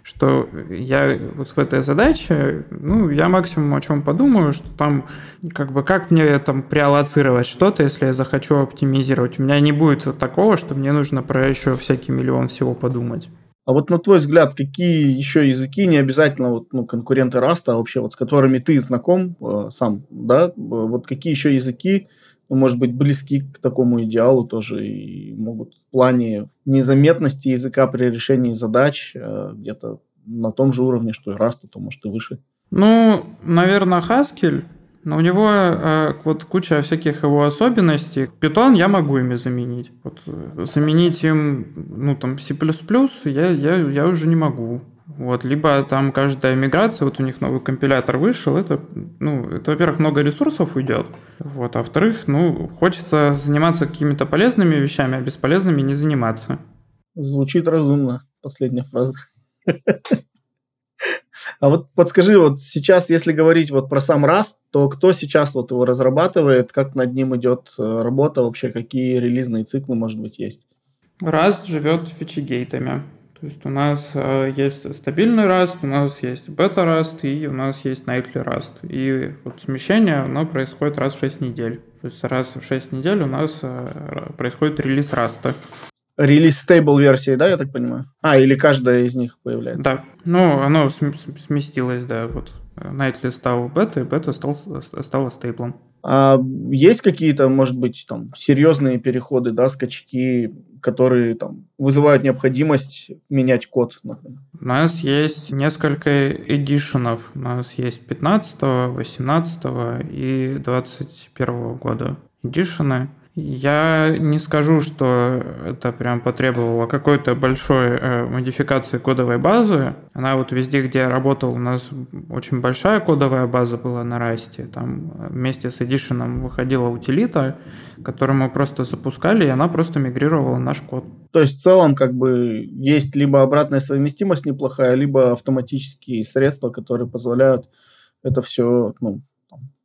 что я вот в этой задаче, ну, я максимум о чем подумаю, что там, как бы, как мне там преаллоцировать что-то, если я захочу оптимизировать. У меня не будет такого, что мне нужно про еще всякий миллион всего подумать. А вот на твой взгляд, какие еще языки, не обязательно вот, ну, конкуренты Раста, а вообще вот с которыми ты знаком э, сам, да, вот какие еще языки, ну, может быть, близки к такому идеалу тоже и могут в плане незаметности языка при решении задач э, где-то на том же уровне, что и Rust, а то может и выше? Ну, наверное, Haskell но у него э, вот куча всяких его особенностей. Python я могу ими заменить. Вот, э, заменить им, ну, там, C++ я, я, я уже не могу. Вот, либо там каждая миграция, вот у них новый компилятор вышел, это, ну, это, во-первых, много ресурсов уйдет, вот, а во-вторых, ну, хочется заниматься какими-то полезными вещами, а бесполезными не заниматься. Звучит разумно, последняя фраза. А вот подскажи, вот сейчас, если говорить вот про сам Rust, то кто сейчас вот его разрабатывает, как над ним идет э, работа, вообще какие релизные циклы, может быть, есть? Rust живет фичигейтами. То есть у нас э, есть стабильный Rust, у нас есть бета-Rust и у нас есть nightly Rust. И вот смещение, оно происходит раз в 6 недель. То есть раз в 6 недель у нас э, происходит релиз Rust релиз стейбл версии, да, я так понимаю? А, или каждая из них появляется? Да, ну, оно сместилось, да, вот. Nightly стал бета, и бета стал, стала стейблом. А есть какие-то, может быть, там, серьезные переходы, да, скачки, которые там вызывают необходимость менять код, например? У нас есть несколько эдишенов. У нас есть 15, 18 и 21 года эдишены. Я не скажу, что это прям потребовало какой-то большой э, модификации кодовой базы. Она вот везде, где я работал, у нас очень большая кодовая база была на расте. Там вместе с Edition выходила утилита, которую мы просто запускали, и она просто мигрировала наш код. То есть в целом как бы есть либо обратная совместимость неплохая, либо автоматические средства, которые позволяют это все ну,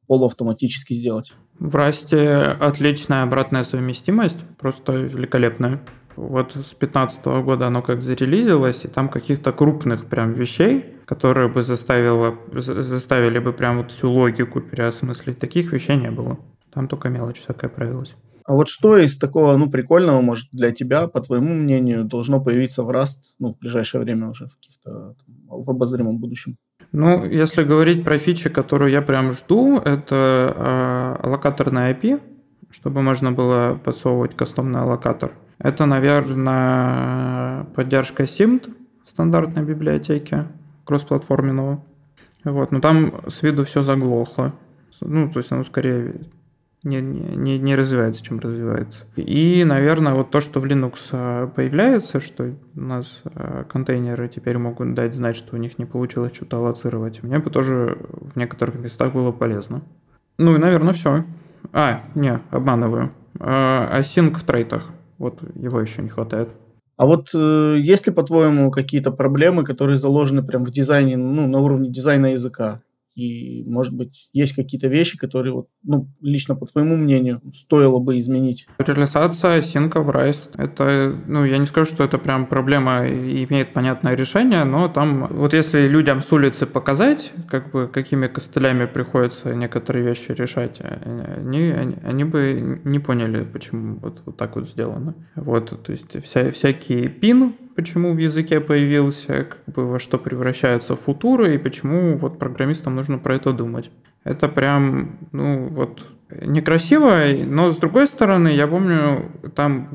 полуавтоматически сделать. В Расте отличная обратная совместимость, просто великолепная. Вот с 2015 года оно как зарелизилось, и там каких-то крупных прям вещей, которые бы заставило, заставили бы прям вот всю логику переосмыслить, таких вещей не было. Там только мелочь всякая правилась. А вот что из такого, ну, прикольного, может, для тебя, по твоему мнению, должно появиться в Rust, ну, в ближайшее время уже, в каких-то, в обозримом будущем? Ну, если говорить про фичи, которую я прям жду, это э, локаторный IP, чтобы можно было подсовывать кастомный локатор. Это, наверное, поддержка SIMD стандартной библиотеки кроссплатформенного. Вот, но там с виду все заглохло. Ну, то есть оно скорее не, не, не развивается, чем развивается. И, наверное, вот то, что в Linux а, появляется, что у нас а, контейнеры теперь могут дать знать, что у них не получилось что-то аллоцировать, мне бы тоже в некоторых местах было полезно. Ну и, наверное, все. А, не, обманываю. Async в трейтах. Вот его еще не хватает. А вот э, есть ли, по-твоему, какие-то проблемы, которые заложены прям в дизайне, ну, на уровне дизайна языка? И, может быть, есть какие-то вещи, которые, вот, ну, лично по твоему мнению, стоило бы изменить? Реализация синка в RISE. Это, ну, я не скажу, что это прям проблема и имеет понятное решение, но там, вот если людям с улицы показать, как бы, какими костылями приходится некоторые вещи решать, они, они, они бы не поняли, почему вот, вот так вот сделано. Вот, то есть вся, всякие пин почему в языке появился, как бы во что превращаются футуры и почему вот программистам нужно про это думать. Это прям, ну вот, некрасиво, но с другой стороны, я помню, там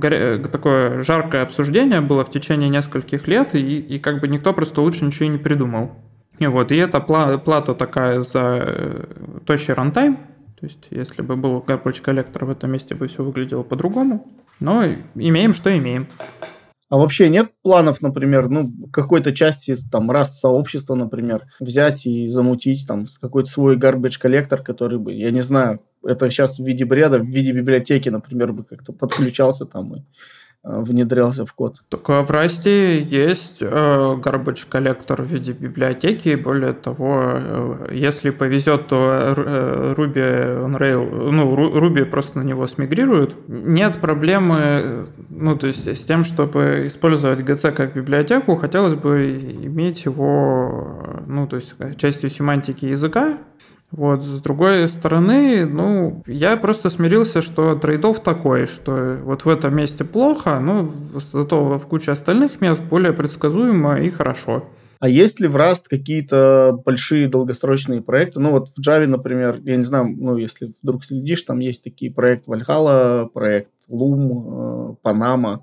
такое жаркое обсуждение было в течение нескольких лет, и, и как бы никто просто лучше ничего не придумал. И вот, и это плата такая за э, тощий рантайм, то есть, если бы был garbage коллектор в этом месте бы все выглядело по-другому. Но имеем, что имеем. А вообще нет планов, например, ну, какой-то части, там, раз сообщества, например, взять и замутить там какой-то свой garbage коллектор, который бы, я не знаю, это сейчас в виде бреда, в виде библиотеки, например, бы как-то подключался там и внедрялся в код. Только в Rust есть э, garbage коллектор в виде библиотеки. Более того, э, если повезет, то Ruby on Rail, ну, Ruby просто на него смигрирует. Нет проблемы, ну, то есть с тем, чтобы использовать GC как библиотеку, хотелось бы иметь его, ну, то есть частью семантики языка, вот, с другой стороны, ну, я просто смирился, что трейдов такой, что вот в этом месте плохо, но зато в куче остальных мест более предсказуемо и хорошо. А есть ли в Rust какие-то большие долгосрочные проекты? Ну вот в Java, например, я не знаю, ну если вдруг следишь, там есть такие проекты Valhalla, проект Loom, э, Panama,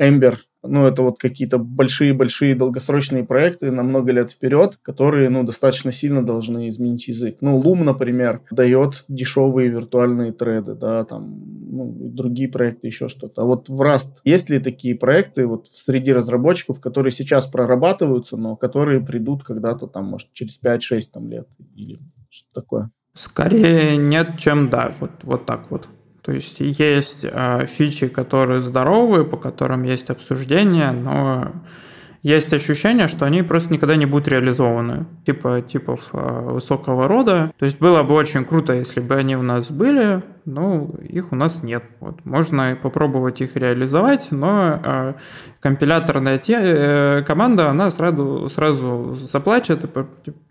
Ember ну, это вот какие-то большие-большие долгосрочные проекты на много лет вперед, которые, ну, достаточно сильно должны изменить язык. Ну, Loom, например, дает дешевые виртуальные треды, да, там, ну, другие проекты, еще что-то. А вот в Rust есть ли такие проекты вот среди разработчиков, которые сейчас прорабатываются, но которые придут когда-то там, может, через 5-6 там лет или что-то такое? Скорее нет, чем да, вот, вот так вот. То есть есть э, фичи, которые здоровые, по которым есть обсуждение, но есть ощущение, что они просто никогда не будут реализованы, типа типов э, высокого рода. То есть было бы очень круто, если бы они у нас были, но их у нас нет. Вот. Можно попробовать их реализовать, но э, компиляторная те, э, команда, она сразу, сразу заплачет, и типа,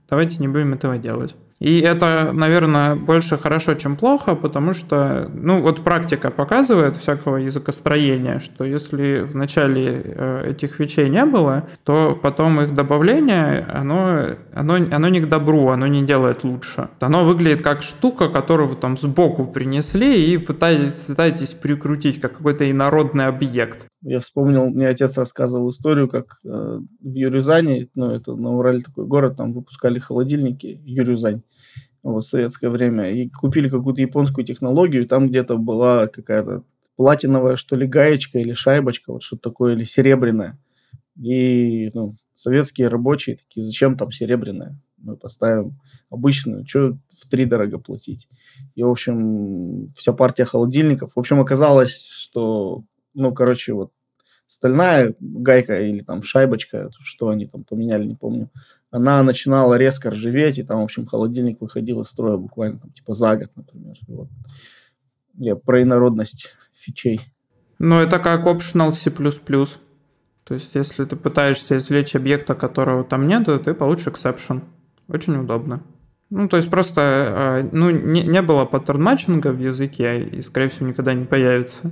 давайте не будем этого делать. И это, наверное, больше хорошо, чем плохо, потому что, ну, вот практика показывает всякого языкостроения, что если в начале э, этих вещей не было, то потом их добавление, оно, оно, оно не к добру, оно не делает лучше. Оно выглядит как штука, которую вы там сбоку принесли и пытаетесь, пытаетесь прикрутить как какой-то инородный объект. Я вспомнил, мне отец рассказывал историю, как э, в Юрюзане, ну, это на Урале такой город, там выпускали холодильники, Юрюзань вот, в советское время, и купили какую-то японскую технологию, там где-то была какая-то платиновая, что ли, гаечка или шайбочка, вот что-то такое, или серебряная. И ну, советские рабочие такие, зачем там серебряная? Мы поставим обычную, что в три дорого платить. И, в общем, вся партия холодильников. В общем, оказалось, что, ну, короче, вот стальная гайка или там шайбочка, что они там поменяли, не помню, она начинала резко ржаветь, и там, в общем, холодильник выходил из строя буквально, там, типа, за год, например. Вот. Я про инородность фичей. Ну, это как optional C++. То есть, если ты пытаешься извлечь объекта, которого там нет, ты получишь exception. Очень удобно. Ну, то есть просто а, ну, не, не было pattern matching а в языке, и, скорее всего, никогда не появится.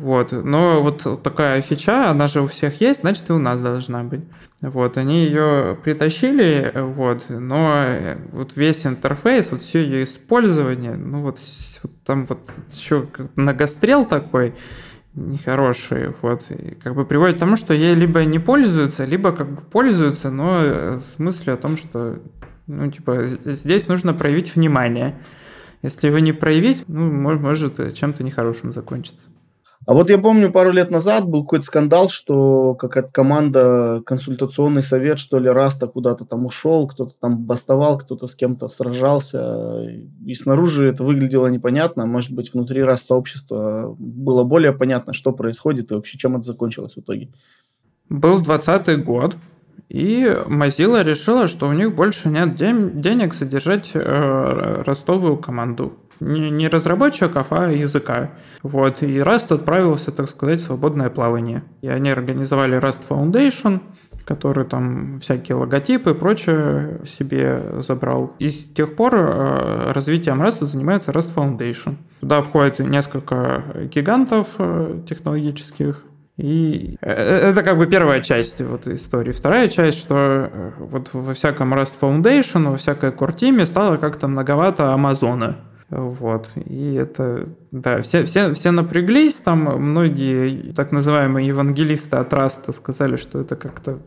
Вот. Но вот такая фича, она же у всех есть, значит, и у нас должна быть. Вот. Они ее притащили, вот, но вот весь интерфейс, вот все ее использование, ну вот, вот там вот еще многострел такой, нехорошие, вот, и как бы приводит к тому, что ей либо не пользуются, либо как бы пользуются, но в смысле о том, что, ну, типа, здесь нужно проявить внимание. Если вы не проявить, ну, может чем-то нехорошим закончиться. А вот я помню, пару лет назад был какой-то скандал, что какая-то команда, консультационный совет, что ли, Rust а куда-то там ушел, кто-то там бастовал, кто-то с кем-то сражался. И снаружи это выглядело непонятно. Может быть, внутри Rust сообщества было более понятно, что происходит и вообще чем это закончилось в итоге. Был 20 год, и Mozilla решила, что у них больше нет денег содержать э, растовую команду не, не разработчиков, а языка. Вот. И Rust отправился, так сказать, в свободное плавание. И они организовали Rust Foundation, который там всякие логотипы и прочее себе забрал. И с тех пор э, развитием Rust занимается Rust Foundation. Туда входит несколько гигантов э, технологических, и э, это как бы первая часть вот истории. Вторая часть, что вот во всяком Rust Foundation, во всякой core стало как-то многовато Амазона. Вот. И это, да, все, все, все напряглись, там многие так называемые евангелисты от Раста сказали, что это как-то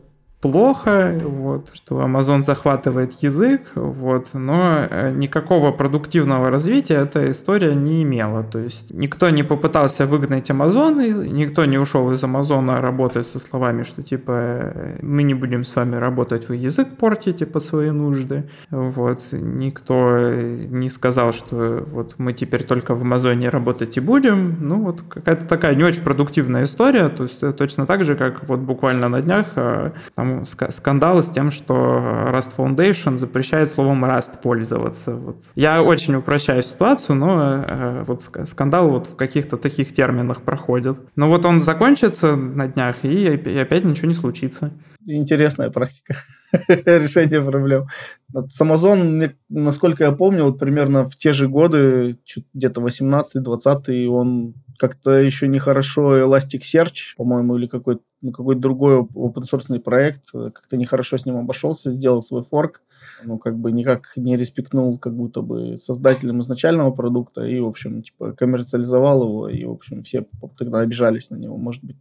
плохо, вот, что Amazon захватывает язык, вот, но э, никакого продуктивного развития эта история не имела. То есть никто не попытался выгнать Amazon, никто не ушел из Амазона работать со словами, что типа э, мы не будем с вами работать, вы язык портите по своей нужды. Вот. Никто не сказал, что вот мы теперь только в Амазоне работать и будем. Ну вот какая-то такая не очень продуктивная история, то есть точно так же, как вот буквально на днях э, там скандалы с тем, что Rust Foundation запрещает словом Rust пользоваться. Вот. Я очень упрощаю ситуацию, но э, вот скандал вот в каких-то таких терминах проходит. Но вот он закончится на днях, и, и опять ничего не случится. Интересная практика решения проблем. С Amazon, насколько я помню, вот примерно в те же годы, где-то 18-20, он как-то еще нехорошо Elasticsearch, по-моему, или какой-то ну, какой другой open source проект, э, как-то нехорошо с ним обошелся, сделал свой форк, ну, как бы никак не респектнул как будто бы создателем изначального продукта и, в общем, типа, коммерциализовал его, и, в общем, все тогда обижались на него, может быть,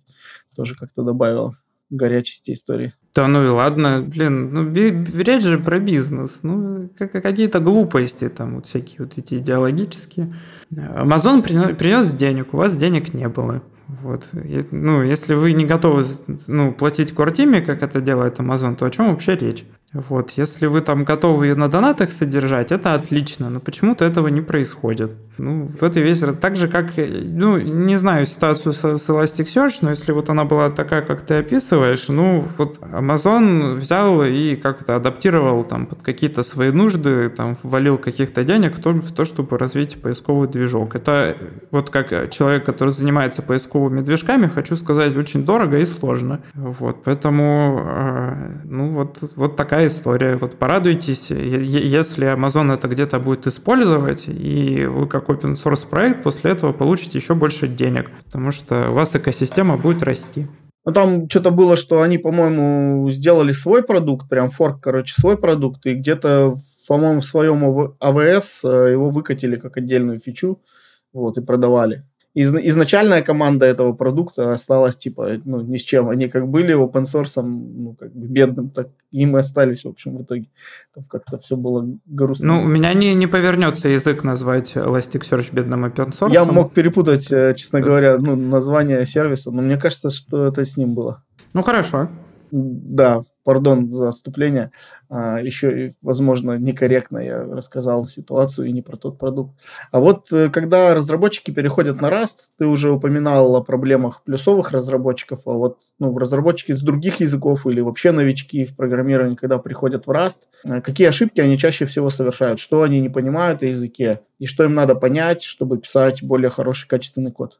тоже как-то добавило горячести истории. Да ну и ладно, блин, ну речь же про бизнес, ну какие-то глупости там вот всякие вот эти идеологические. Amazon принес денег, у вас денег не было. Вот. Ну, если вы не готовы ну, платить квартиме, как это делает Amazon, то о чем вообще речь? Вот, если вы там готовы ее на донатах содержать, это отлично, но почему-то этого не происходит. Ну, в этой весь так же, как, ну, не знаю ситуацию с, с Elasticsearch, но если вот она была такая, как ты описываешь, ну, вот Amazon взял и как-то адаптировал там под какие-то свои нужды, там, ввалил каких-то денег в то, в то, чтобы развить поисковый движок. Это вот как человек, который занимается поисковыми движками, хочу сказать, очень дорого и сложно. Вот, поэтому, э, ну, вот, вот такая такая история. Вот порадуйтесь, если Amazon это где-то будет использовать, и вы как open source проект после этого получите еще больше денег, потому что у вас экосистема будет расти. Ну, там что-то было, что они, по-моему, сделали свой продукт, прям форк, короче, свой продукт, и где-то, по-моему, в своем AWS э, его выкатили как отдельную фичу, вот, и продавали из, изначальная команда этого продукта осталась типа ну ни с чем. Они как были open source, ну как бы бедным, так им и остались в общем в итоге. Там как-то все было грустно. Ну у меня не, не повернется язык назвать Elasticsearch бедным open source. Я мог перепутать, э, честно это... говоря, ну, название сервиса, но мне кажется, что это с ним было. Ну хорошо. Да, пардон за отступление, а, еще, возможно, некорректно я рассказал ситуацию и не про тот продукт. А вот э, когда разработчики переходят на Rust, ты уже упоминал о проблемах плюсовых разработчиков, а вот ну, разработчики с других языков или вообще новички в программировании, когда приходят в Rust, э, какие ошибки они чаще всего совершают, что они не понимают о языке и что им надо понять, чтобы писать более хороший качественный код?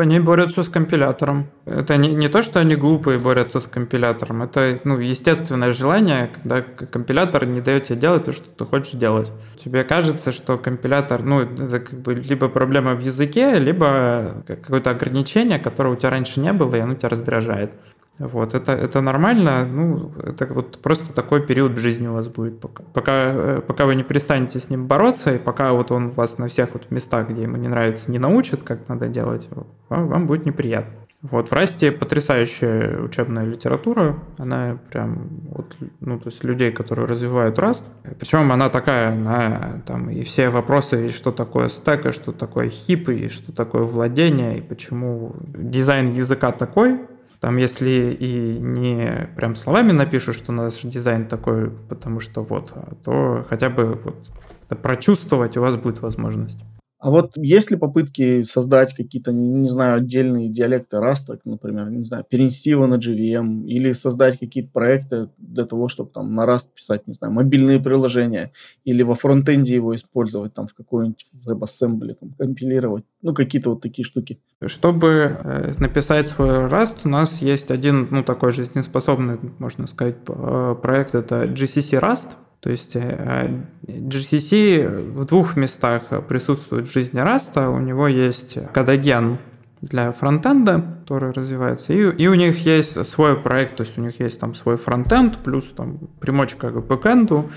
Они борются с компилятором. Это не, не то, что они глупые борются с компилятором. Это ну, естественное желание, когда компилятор не дает тебе делать то, что ты хочешь делать. Тебе кажется, что компилятор, ну, это как бы либо проблема в языке, либо какое-то ограничение, которого у тебя раньше не было, и оно тебя раздражает. Вот, это, это нормально, ну, это вот просто такой период в жизни у вас будет, пока, пока, э, пока вы не перестанете с ним бороться, и пока вот он вас на всех вот местах, где ему не нравится, не научит, как надо делать, вам, вам будет неприятно. Вот, в Rust е потрясающая учебная литература, она прям, вот, ну, то есть людей, которые развивают Rust, причем она такая, она там и все вопросы, и что такое стек, и что такое heap, и что такое владение, и почему дизайн языка такой, там, если и не прям словами напишут, что наш дизайн такой, потому что вот, то хотя бы вот прочувствовать у вас будет возможность. А вот есть ли попытки создать какие-то, не знаю, отдельные диалекты Rust, например, не знаю, перенести его на JVM или создать какие-то проекты для того, чтобы там на Rust писать, не знаю, мобильные приложения или во фронтенде его использовать там в какой-нибудь WebAssembly, там, компилировать, ну, какие-то вот такие штуки. Чтобы э, написать свой Rust, у нас есть один, ну, такой жизнеспособный, можно сказать, э, проект, это GCC Rust, то есть э, GCC в двух местах присутствует в жизни Rust а. У него есть codegen для фронтенда, который развивается, и, и у них есть свой проект, то есть у них есть там свой фронтенд, плюс там примочка к бэкенду.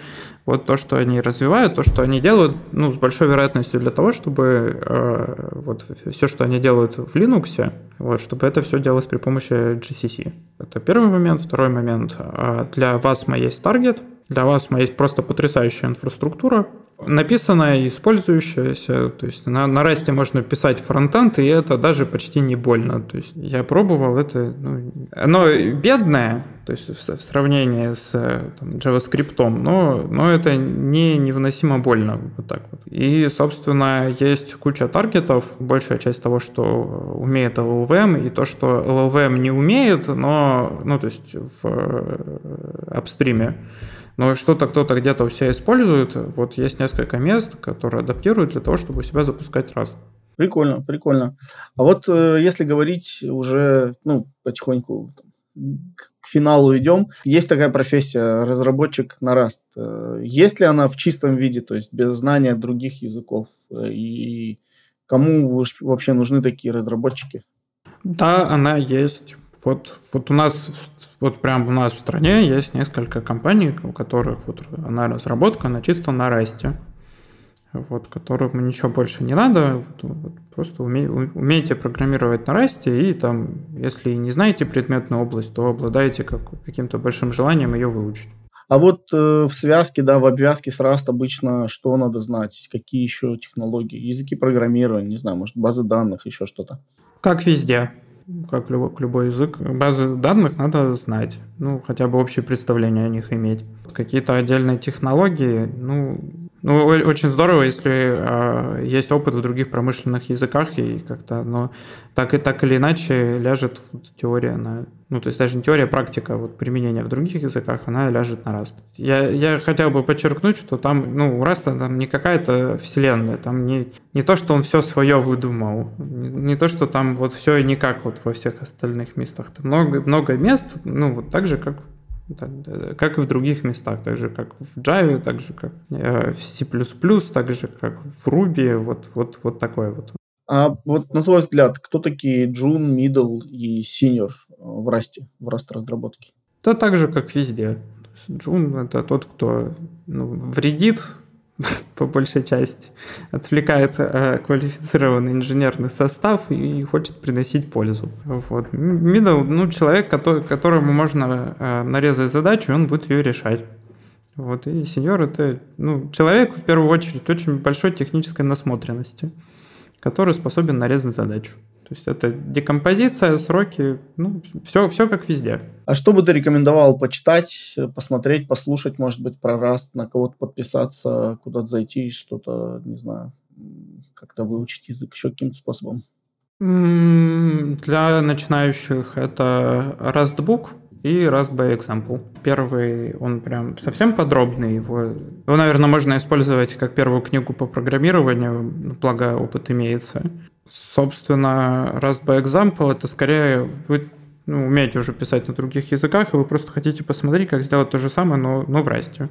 Вот то, что они развивают, то, что они делают, ну, с большой вероятностью для того, чтобы э, вот все, что они делают в Linux, вот, чтобы это все делалось при помощи GCC. Это первый момент. Второй момент. Э, для вас есть таргет, для вас есть просто потрясающая инфраструктура, написанная и использующаяся. То есть на, на Rust можно писать фронтенд, и это даже почти не больно. То есть я пробовал, это ну, оно бедное, то есть в, сравнении с там, JavaScript, но, но это не невыносимо больно. Вот так вот. И, собственно, есть куча таргетов, большая часть того, что умеет LLVM, и то, что LLVM не умеет, но, ну, то есть в э, апстриме но что-то кто-то где-то у себя использует. Вот есть несколько мест, которые адаптируют для того, чтобы у себя запускать раз. Прикольно, прикольно. А вот э, если говорить уже, ну, потихоньку к финалу идем. Есть такая профессия разработчик на Rust. Э, есть ли она в чистом виде, то есть без знания других языков? Э, и кому вообще нужны такие разработчики? Да, она есть. Вот, вот у нас вот прям у нас в стране есть несколько компаний, у которых вот она разработка, она чисто на расте, вот, которым ничего больше не надо, вот, вот, просто уме, умеете программировать на расте, и там, если не знаете предметную область, то обладаете как, каким-то большим желанием ее выучить. А вот э, в связке, да, в обвязке с Rust обычно что надо знать? Какие еще технологии? Языки программирования, не знаю, может, базы данных, еще что-то? Как везде как любой, любой язык. Базы данных надо знать, ну, хотя бы общее представление о них иметь. Какие-то отдельные технологии, ну, ну, очень здорово, если э, есть опыт в других промышленных языках, и как-то, но так и так или иначе ляжет теория на... Ну, то есть даже не теория, а практика вот, применения в других языках, она ляжет на Rust. Я, я хотел бы подчеркнуть, что там, ну, у Rust там не какая-то вселенная, там не, не то, что он все свое выдумал, не, не то, что там вот все и никак вот во всех остальных местах. Там много, много мест, ну, вот так же, как как и в других местах, так же как в Java, так же как э, в C++, так же как в Ruby, вот, вот, вот такое вот. А вот на твой взгляд, кто такие June, Middle и Senior в Rust, в Rust разработке? Да так же, как везде. Джун это тот, кто ну, вредит по большей части, отвлекает э, квалифицированный инженерный состав и хочет приносить пользу. Вот. Middle, ну, человек, который, которому можно э, нарезать задачу, он будет ее решать. Вот. И сеньор это ну, человек, в первую очередь, очень большой технической насмотренности, который способен нарезать задачу. То есть это декомпозиция, сроки, ну, все, все как везде. А что бы ты рекомендовал почитать, посмотреть, послушать, может быть, про Rust, на кого-то подписаться, куда-то зайти, что-то, не знаю, как-то выучить язык еще каким-то способом? Для начинающих это Rustbook и Rust by Example. Первый, он прям совсем подробный, его, его, наверное, можно использовать как первую книгу по программированию, благо опыт имеется. Собственно, Rust by Example это скорее вы ну, умеете уже писать на других языках, и вы просто хотите посмотреть, как сделать то же самое, но, но в Rust.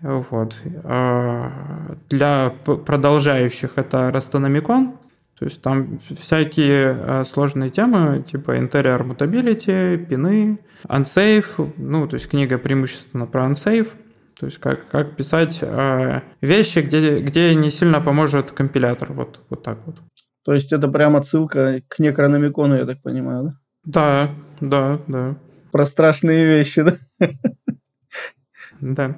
Вот. А для продолжающих это Rastonomicon, то есть там всякие а, сложные темы, типа Interior Mutability, пины, Unsafe, ну, то есть книга преимущественно про Unsafe, то есть как, как писать э, вещи, где, где не сильно поможет компилятор, вот, вот так вот. То есть это прям отсылка к некрономикону, я так понимаю, да? Да, да, да. Про страшные вещи, да? Да.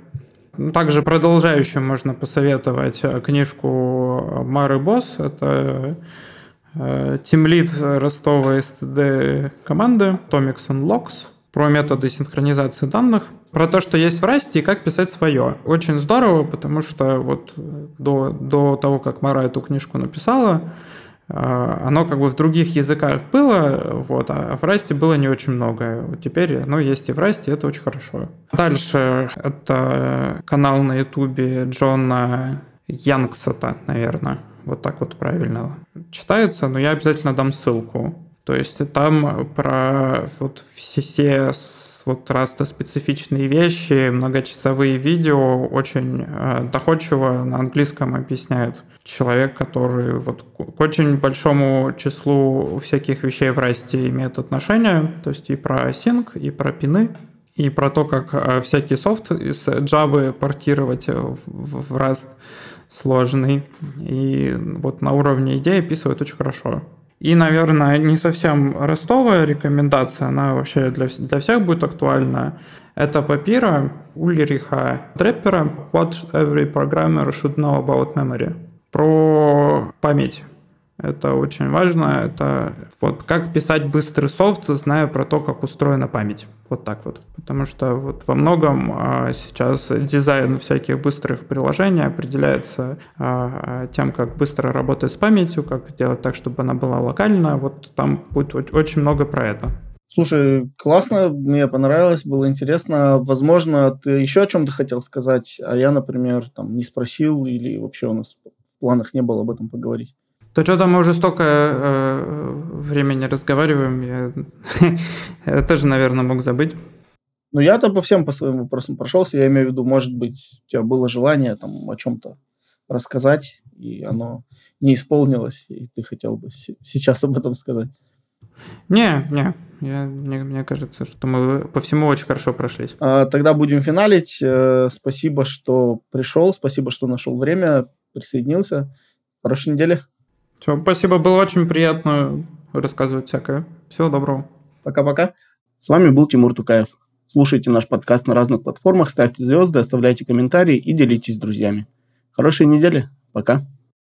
Также продолжающим можно посоветовать э, книжку Мары Босс. Это тимлит Ростова STD команды Tomics and Logs про методы синхронизации данных, про то, что есть в Rust и как писать свое. Очень здорово, потому что вот до, до того, как Мара эту книжку написала, оно как бы в других языках было, вот, а в Расте было не очень много. Теперь оно есть и в Расте, это очень хорошо. Дальше это канал на Ютубе Джона Янгсета, наверное. Вот так вот правильно читается, но я обязательно дам ссылку. То есть там про вот все вот раста специфичные вещи, многочасовые видео очень э, доходчиво на английском объясняет человек, который вот к очень большому числу всяких вещей в расте имеет отношение, то есть и про async, и про пины, и про то, как э, всякий софт из Java портировать в Rust сложный. И вот на уровне идеи описывает очень хорошо. И, наверное, не совсем ростовая рекомендация, она вообще для, для всех будет актуальна. Это папира Ульриха Треппера «What every programmer should know about memory» про память. Это очень важно. Это вот как писать быстрый софт, зная про то, как устроена память. Вот так вот. Потому что вот во многом а, сейчас дизайн всяких быстрых приложений определяется а, тем, как быстро работать с памятью, как сделать так, чтобы она была локальна. Вот там будет очень много про это. Слушай, классно, мне понравилось, было интересно. Возможно, ты еще о чем-то хотел сказать, а я, например, там не спросил или вообще у нас в планах не было об этом поговорить. То что-то мы уже столько э, времени разговариваем, я, я тоже, наверное, мог забыть. Ну, я-то по всем по своим вопросам прошелся. Я имею в виду, может быть, у тебя было желание там о чем-то рассказать, и оно не исполнилось, и ты хотел бы сейчас об этом сказать. Не, не, я, мне, мне кажется, что мы по всему очень хорошо прошлись. А, тогда будем финалить. Э, спасибо, что пришел, спасибо, что нашел время, присоединился. Хорошей недели. Все, спасибо, было очень приятно рассказывать всякое. Всего доброго. Пока-пока. С вами был Тимур Тукаев. Слушайте наш подкаст на разных платформах, ставьте звезды, оставляйте комментарии и делитесь с друзьями. Хорошей недели. Пока.